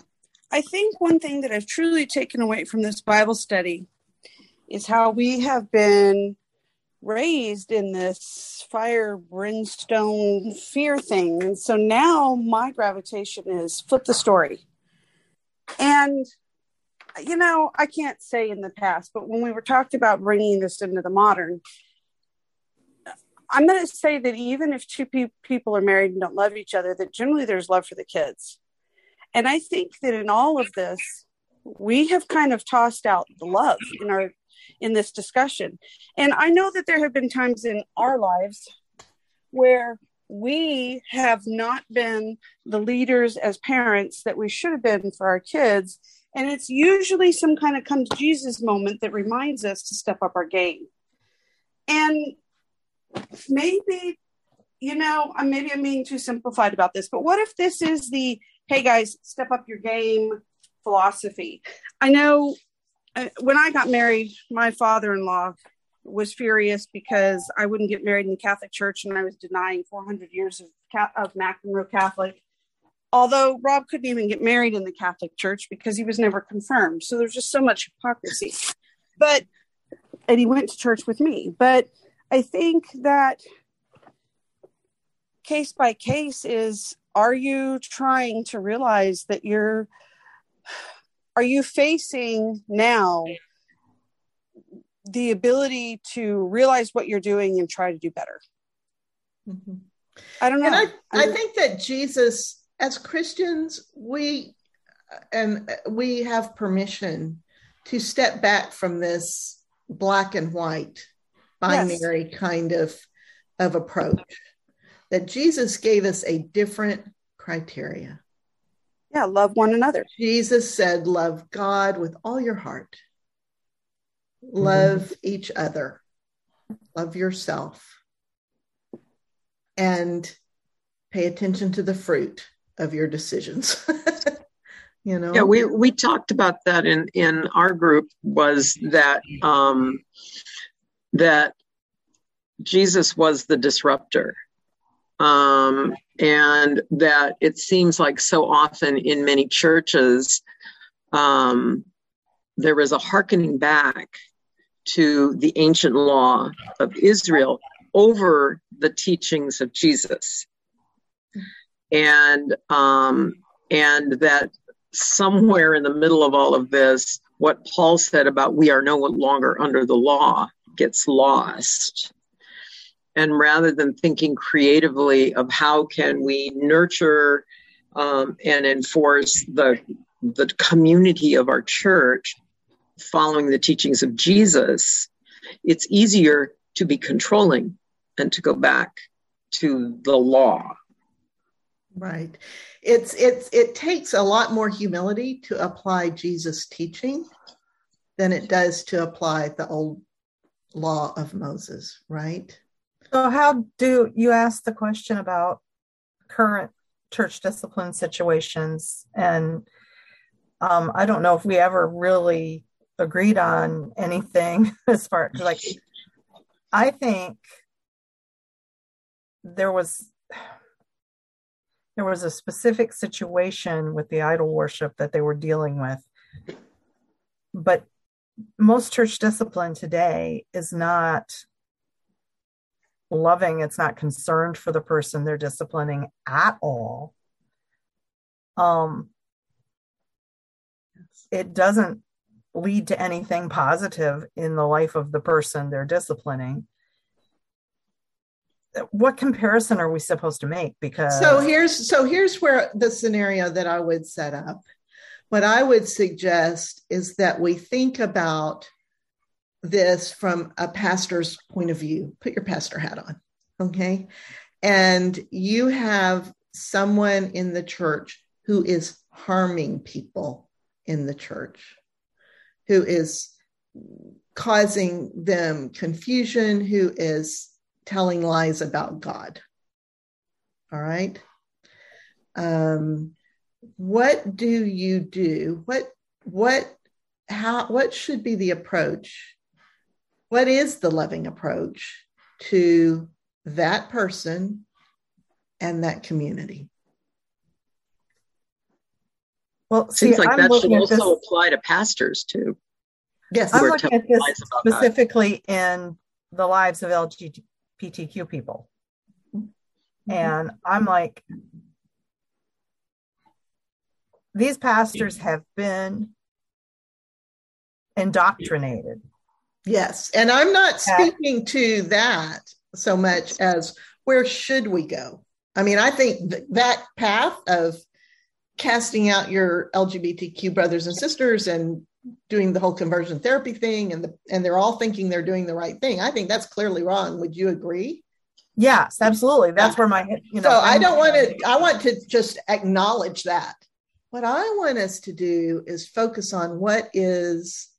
Speaker 10: i think one thing that i've truly taken away from this bible study is how we have been raised in this fire, brimstone, fear thing. And so now my gravitation is flip the story. And, you know, I can't say in the past, but when we were talked about bringing this into the modern, I'm going to say that even if two pe- people are married and don't love each other, that generally there's love for the kids. And I think that in all of this, we have kind of tossed out the love in our in this discussion. And I know that there have been times in our lives where we have not been the leaders as parents that we should have been for our kids. And it's usually some kind of come to Jesus moment that reminds us to step up our game. And maybe, you know, maybe I'm being too simplified about this, but what if this is the hey guys, step up your game philosophy? I know when I got married, my father in law was furious because I wouldn't get married in the Catholic Church and I was denying 400 years of, of McEnroe Catholic. Although Rob couldn't even get married in the Catholic Church because he was never confirmed. So there's just so much hypocrisy. But, and he went to church with me. But I think that case by case is are you trying to realize that you're are you facing now the ability to realize what you're doing and try to do better? Mm-hmm. I don't know.
Speaker 1: And I, I think that Jesus, as Christians, we and we have permission to step back from this black and white binary yes. kind of of approach. That Jesus gave us a different criteria.
Speaker 10: Yeah, love one another.
Speaker 1: Jesus said, Love God with all your heart, love mm-hmm. each other, love yourself, and pay attention to the fruit of your decisions. you know
Speaker 5: yeah we we talked about that in in our group was that um that jesus was the disruptor um and that it seems like so often in many churches um, there is a hearkening back to the ancient law of Israel over the teachings of Jesus, and um, and that somewhere in the middle of all of this, what Paul said about we are no longer under the law gets lost and rather than thinking creatively of how can we nurture um, and enforce the the community of our church following the teachings of Jesus, it's easier to be controlling and to go back to the law.
Speaker 1: Right. It's it's it takes a lot more humility to apply Jesus' teaching than it does to apply the old law of Moses, right?
Speaker 4: So, how do you ask the question about current church discipline situations? And um, I don't know if we ever really agreed on anything as far as like, I think there was there was a specific situation with the idol worship that they were dealing with but most church discipline today is not loving it's not concerned for the person they're disciplining at all. Um it doesn't lead to anything positive in the life of the person they're disciplining. What comparison are we supposed to make? Because
Speaker 1: so here's so here's where the scenario that i would set up. What i would suggest is that we think about this from a pastor's point of view. Put your pastor hat on, okay? And you have someone in the church who is harming people in the church, who is causing them confusion, who is telling lies about God. All right. Um, what do you do? What what how what should be the approach? What is the loving approach to that person and that community?
Speaker 5: Well, seems like I'm that should also this, apply to pastors too.
Speaker 4: Yes, I'm looking at this specifically God. in the lives of LGBTQ people, mm-hmm. and I'm like, these pastors have been indoctrinated.
Speaker 1: Yes, and I'm not speaking to that so much as where should we go? I mean, I think th- that path of casting out your LGBTQ brothers and sisters and doing the whole conversion therapy thing and the, and they're all thinking they're doing the right thing. I think that's clearly wrong. Would you agree?
Speaker 4: Yes, absolutely. That's where my
Speaker 1: you know. So I don't want to. I want to just acknowledge that. What I want us to do is focus on what is.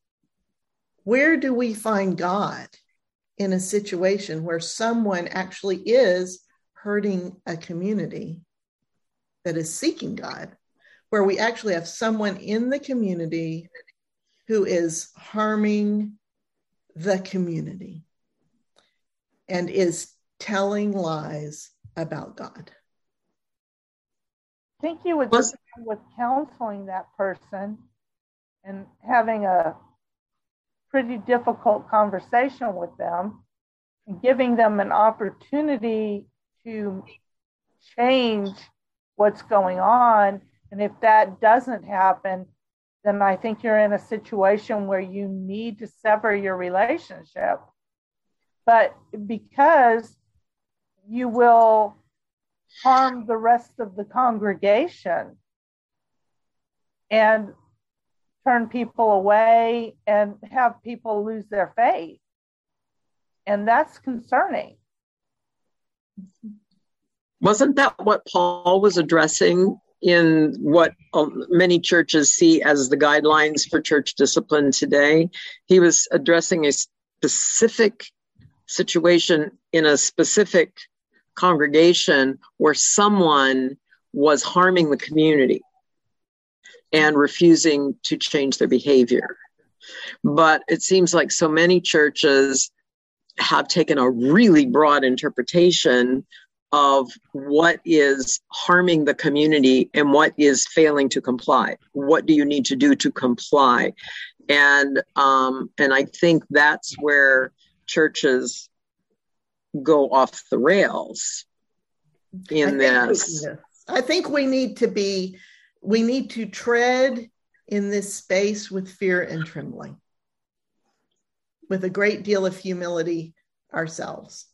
Speaker 1: Where do we find God in a situation where someone actually is hurting a community that is seeking God? where we actually have someone in the community who is harming the community and is telling lies about God.
Speaker 6: I think you would just with counseling that person and having a pretty difficult conversation with them giving them an opportunity to change what's going on and if that doesn't happen, then I think you're in a situation where you need to sever your relationship. But because you will harm the rest of the congregation and turn people away and have people lose their faith. And that's concerning.
Speaker 5: Wasn't that what Paul was addressing in what um, many churches see as the guidelines for church discipline today. He was addressing a specific situation in a specific congregation where someone was harming the community and refusing to change their behavior. But it seems like so many churches have taken a really broad interpretation of what is harming the community and what is failing to comply. What do you need to do to comply? And um, and I think that's where churches go off the rails in I this.
Speaker 1: I think we need to be we need to tread in this space with fear and trembling, with a great deal of humility ourselves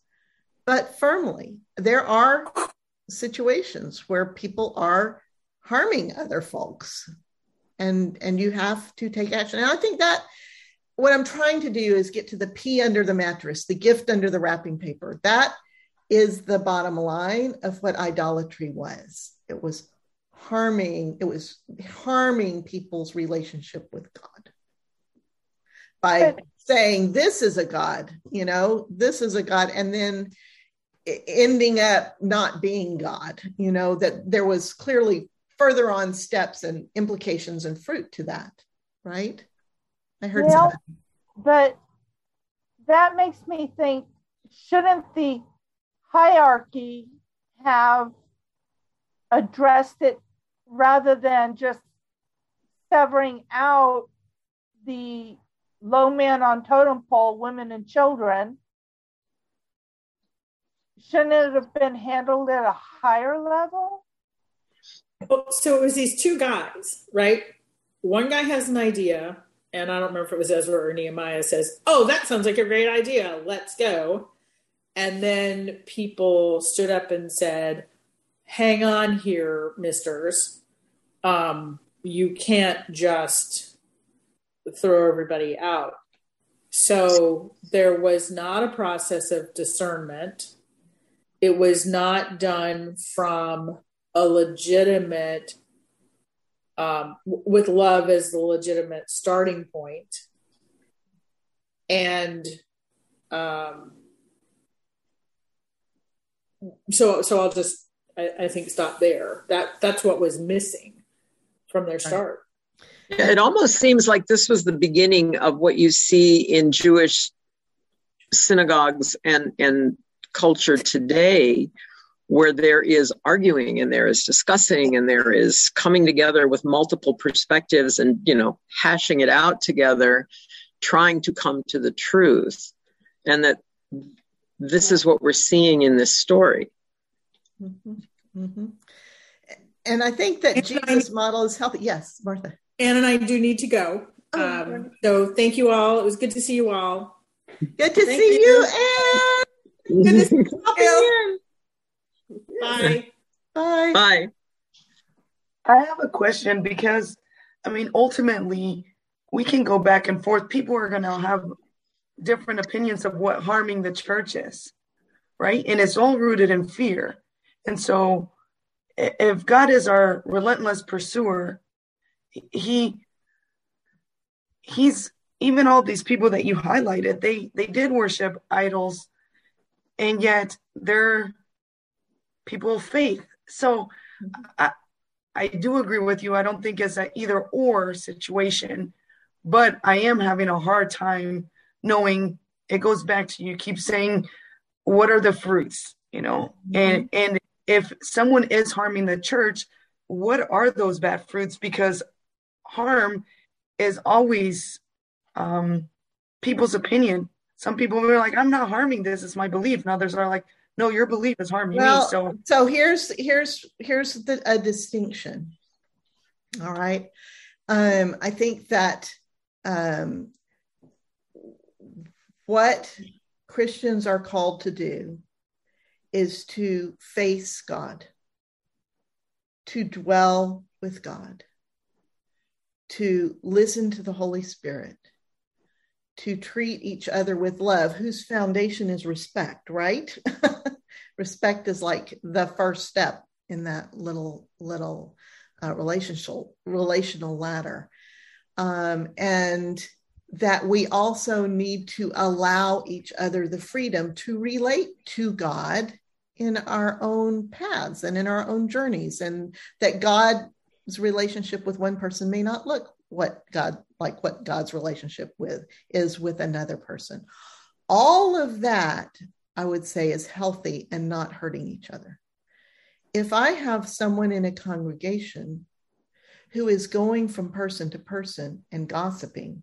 Speaker 1: but firmly. There are situations where people are harming other folks and and you have to take action. And I think that what I'm trying to do is get to the pea under the mattress, the gift under the wrapping paper. That is the bottom line of what idolatry was. It was harming, it was harming people's relationship with God by saying this is a God, you know, this is a God. And then ending up not being God, you know, that there was clearly further on steps and implications and fruit to that, right? I heard well,
Speaker 6: But that makes me think shouldn't the hierarchy have addressed it rather than just severing out the low man on totem pole, women and children, shouldn't it have been handled at a higher level?
Speaker 7: So it was these two guys, right? One guy has an idea, and I don't remember if it was Ezra or Nehemiah says, Oh, that sounds like a great idea. Let's go. And then people stood up and said, Hang on here, misters. Um, you can't just throw everybody out. So there was not a process of discernment. It was not done from a legitimate, um, with love as the legitimate starting point. And um, so, so I'll just, I, I think, stop there. That that's what was missing from their start.
Speaker 5: It almost seems like this was the beginning of what you see in Jewish synagogues and, and culture today, where there is arguing and there is discussing and there is coming together with multiple perspectives and, you know, hashing it out together, trying to come to the truth. And that this is what we're seeing in this story.
Speaker 1: Mm-hmm. Mm-hmm. And I think that Jesus' model is healthy. Yes, Martha.
Speaker 7: Anne and I do need to go. Oh, um, so thank you all. It was good to see you all.
Speaker 1: Good to thank see you, you Anne. Good to see you.
Speaker 7: Bye.
Speaker 1: Bye.
Speaker 5: Bye.
Speaker 8: I have a question because, I mean, ultimately, we can go back and forth. People are going to have different opinions of what harming the church is, right? And it's all rooted in fear. And so, if God is our relentless pursuer, he he's even all these people that you highlighted they they did worship idols and yet they're people of faith. So i i do agree with you. I don't think it's an either or situation but i am having a hard time knowing. It goes back to you keep saying what are the fruits? You know mm-hmm. and and if someone is harming the church what are those bad fruits because harm is always um, people's opinion. Some people are like, "I'm not harming this; it's my belief." And others are like, "No, your belief is harming
Speaker 1: well,
Speaker 8: me." So,
Speaker 1: so here's here's here's the, a distinction. All right, um, I think that um, what Christians are called to do is to face God, to dwell with God to listen to the Holy Spirit, to treat each other with love, whose foundation is respect, right? respect is like the first step in that little, little uh, relational, relational ladder. Um, and that we also need to allow each other the freedom to relate to God in our own paths and in our own journeys, and that god's relationship with one person may not look what God like what God's relationship with is with another person. All of that I would say is healthy and not hurting each other. If I have someone in a congregation who is going from person to person and gossiping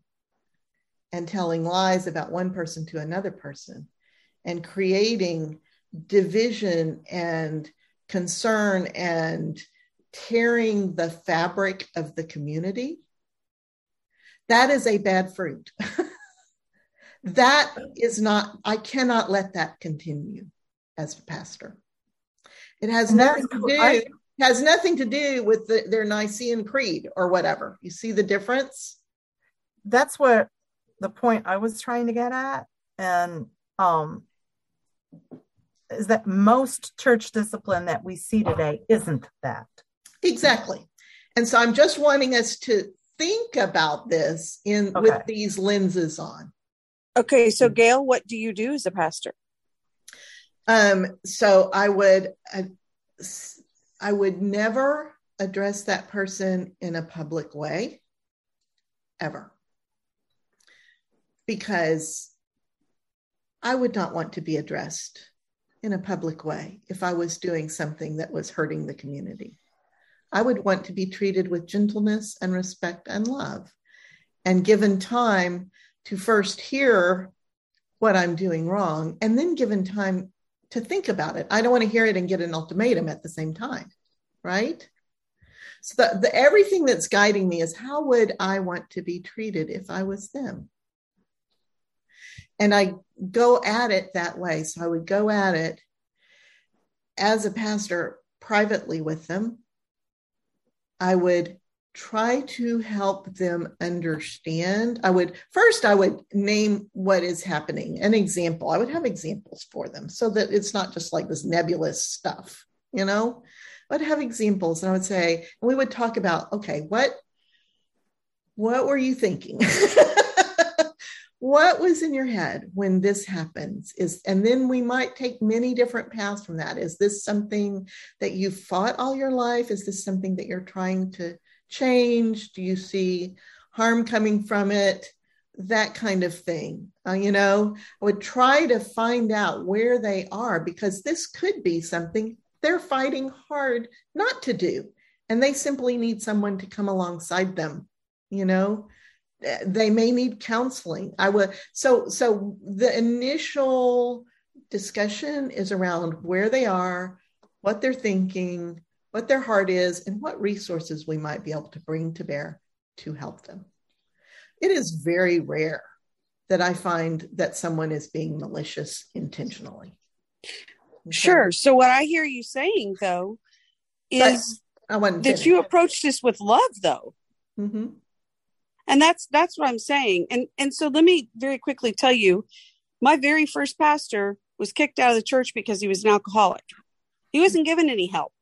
Speaker 1: and telling lies about one person to another person and creating division and concern and tearing the fabric of the community, that is a bad fruit. that is not, I cannot let that continue as a pastor. It has nothing to do, I, has nothing to do with the, their Nicene creed or whatever. You see the difference?
Speaker 4: That's what the point I was trying to get at. And um is that most church discipline that we see today isn't that.
Speaker 1: Exactly. And so I'm just wanting us to think about this in okay. with these lenses on.
Speaker 10: Okay, so Gail, what do you do as a pastor?
Speaker 1: Um, so I would I, I would never address that person in a public way ever. Because I would not want to be addressed in a public way if I was doing something that was hurting the community. I would want to be treated with gentleness and respect and love, and given time to first hear what I'm doing wrong, and then given time to think about it. I don't want to hear it and get an ultimatum at the same time, right? So the, the everything that's guiding me is how would I want to be treated if I was them? And I go at it that way. So I would go at it as a pastor privately with them I would try to help them understand. I would first I would name what is happening, an example. I would have examples for them so that it's not just like this nebulous stuff, you know. I'd have examples and I would say, we would talk about, okay, what what were you thinking? what was in your head when this happens is and then we might take many different paths from that. Is this something that you've fought all your life? Is this something that you're trying to change? Do you see harm coming from it? That kind of thing. Uh, you know i would try to find out where they are because this could be something they're fighting hard not to do. And they simply need someone to come alongside them you know they may need counseling. I would so so the initial discussion is around where they are what they're thinking what their heart is and what resources we might be able to bring to bear to help them. It is very rare that i find that someone is being malicious intentionally.
Speaker 10: Okay? sure. So what i hear you saying though is that you approach this with love though. Mm-hmm and that's that's what i'm saying. And and so let me very quickly tell you my very first pastor was kicked out of the church because he was an alcoholic. He wasn't given any help.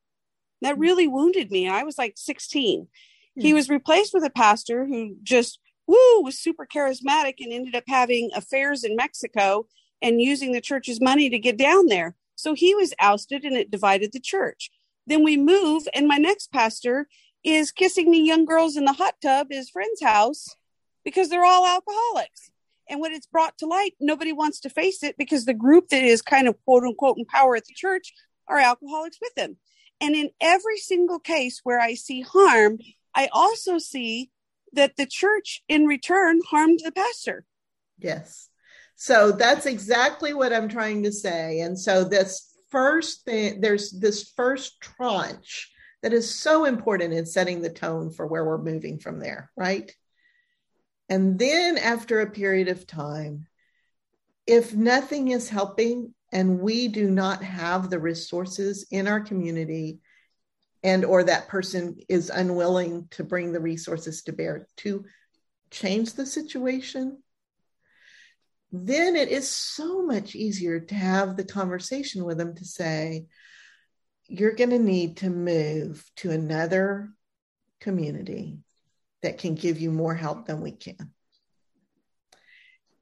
Speaker 10: That hmm. really wounded me. I was like 16 he hmm. was replaced with a pastor who just woo was super charismatic and ended up having affairs in mexico and using the church's money to get down there. So he was ousted and it divided the church. Then we move and my next pastor is kissing the young girls in the hot tub at his friend's house because they're all alcoholics. And when it's brought to light, nobody wants to face it because the group that is kind of quote unquote in power at the church are alcoholics with them. And in every single case where I see harm, I also see that the church in return harmed the pastor.
Speaker 1: Yes. So that's exactly what I'm trying to say. And so this first thing, there's this first tranche that is so important in setting the tone for where we're moving from there, right? And then after a period of time, if nothing is helping and we do not have the resources in our community and or that person is unwilling to bring the resources to bear to change the situation then it is so much easier to have the conversation with them to say you're going to need to move to another community that can give you more help than we can.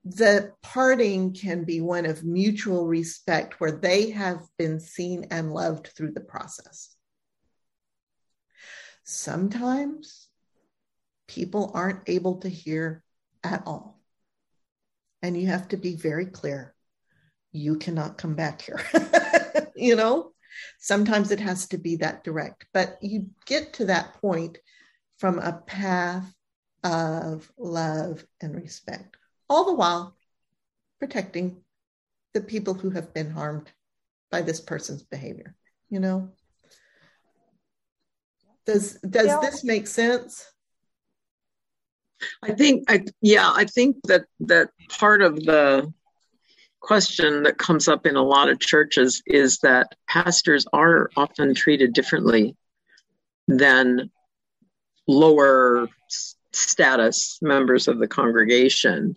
Speaker 1: The parting can be one of mutual respect where they have been seen and loved through the process. Sometimes people aren't able to hear at all. And you have to be very clear you cannot come back here. you know, Sometimes it has to be that direct, but you get to that point from a path of love and respect, all the while protecting the people who have been harmed by this person's behavior. You know, does does yeah. this make sense?
Speaker 5: I think I yeah, I think that that part of the question that comes up in a lot of churches is that pastors are often treated differently than lower status members of the congregation.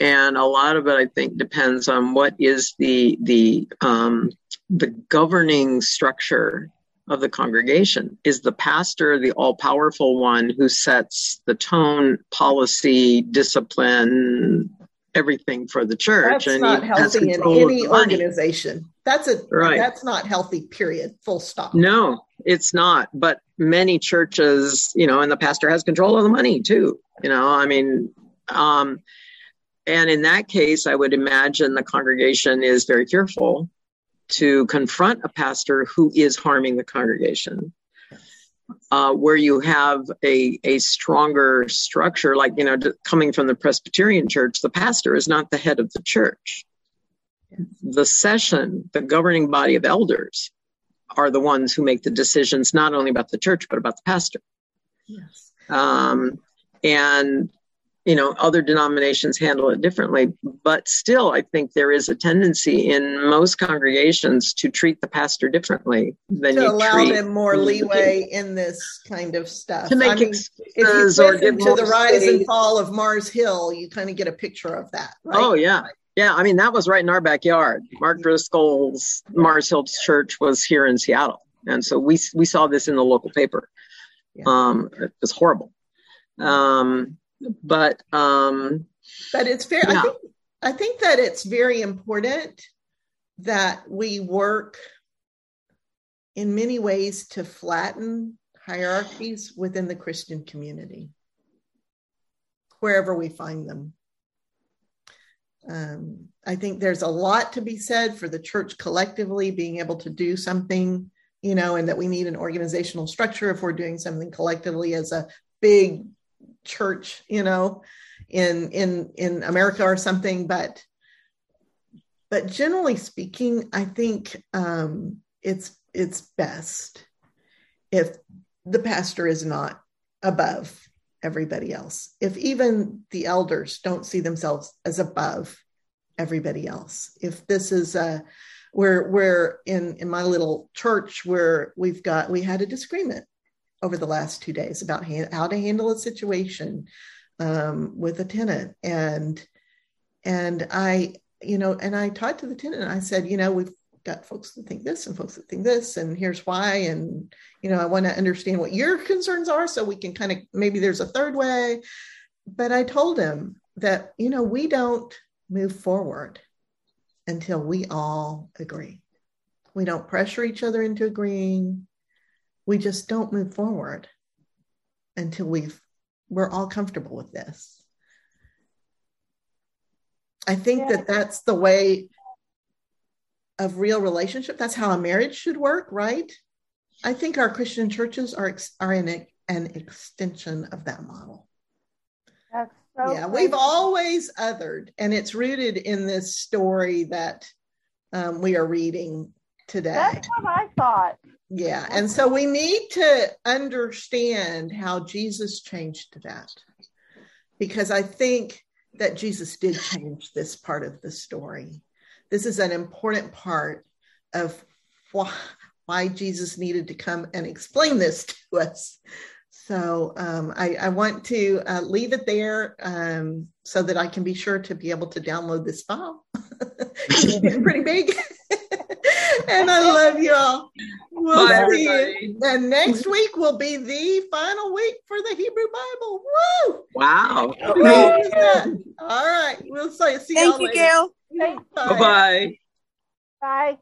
Speaker 5: And a lot of it i think depends on what is the the um, the governing structure of the congregation. Is the pastor the all-powerful one who sets the tone policy discipline everything for the church.
Speaker 1: That's and not healthy in any organization. That's a right. That's not healthy. Period. Full stop.
Speaker 5: No, it's not. But many churches, you know, and the pastor has control of the money too. You know, I mean, um, and in that case, I would imagine the congregation is very fearful to confront a pastor who is harming the congregation uh, where you have a, a stronger structure, like, you know, coming from the Presbyterian church, the pastor is not the head of the church. The session, the governing body of elders, are the ones who make the decisions not only about the church, but about the pastor. Yes. Um, and you know other denominations handle it differently. But still i think there is a tendency in most congregations to treat the pastor differently than
Speaker 1: to
Speaker 5: you
Speaker 1: allow
Speaker 5: treat
Speaker 1: them more leeway in this kind of stuff.
Speaker 5: To make
Speaker 1: I mean,
Speaker 5: excuses
Speaker 1: if you
Speaker 5: or give
Speaker 1: to the rise and fall of mars hill you kind of get a picture of that right?
Speaker 5: oh yeah. Yeah i mean that was right in our backyard. Mark driscoll's mars hill church was here in seattle. And so we we saw this in the local paper.
Speaker 1: Yeah.
Speaker 5: um it was horrible. Um but um
Speaker 1: but it's fair I think I think that it's very important that we work in many ways to flatten hierarchies within the Christian community, wherever we find them. Um, I think there's a lot to be said for the church collectively being able to do something, you know, and that we need an organizational structure if we're doing something collectively as a big church, you know, in in in America or something. But but generally speaking, I think um, it's it's best if the pastor is not above everybody else. If even the elders don't see themselves as above everybody else. If this is a we're we're in in my little church where we've got we had a disagreement over the last two days about han- how to handle a situation um, with a tenant. And and I you know and I talked to the tenant and I said you know we've got folks that think this and folks that think this and here's why. And you know I want to understand what your concerns are so we can kind of maybe there's a third way. But I told him that you know we don't move forward until we all agree. We don't pressure each other into agreeing we just don't move forward until we've we're all comfortable with this. I think
Speaker 6: Yeah.
Speaker 1: that that's the way of real relationship. That's how a marriage should work right? I think our christian churches are are in a, an extension of that model.
Speaker 6: That's so
Speaker 1: yeah we've always othered and it's rooted in this story that um, we are reading today.
Speaker 6: That's what I thought.
Speaker 1: Yeah, and so we need to understand how Jesus changed that. Because I think that Jesus did change this part of the story. This is an important part of why, why Jesus needed to come and explain this to us. So um, I, I want to uh, leave it there um, so that I can be sure to be able to download this file. it's getting pretty big. and I love you all. We'll
Speaker 5: Bye,
Speaker 1: see
Speaker 5: everybody.
Speaker 1: you. And next week will be the final week for the Hebrew Bible. Woo!
Speaker 5: wow
Speaker 1: How cool is that? All right. We'll see, see
Speaker 10: Thank
Speaker 1: y'all Thank
Speaker 10: you,
Speaker 1: later.
Speaker 10: Gail.
Speaker 6: Thanks.
Speaker 5: bye-bye
Speaker 6: Bye.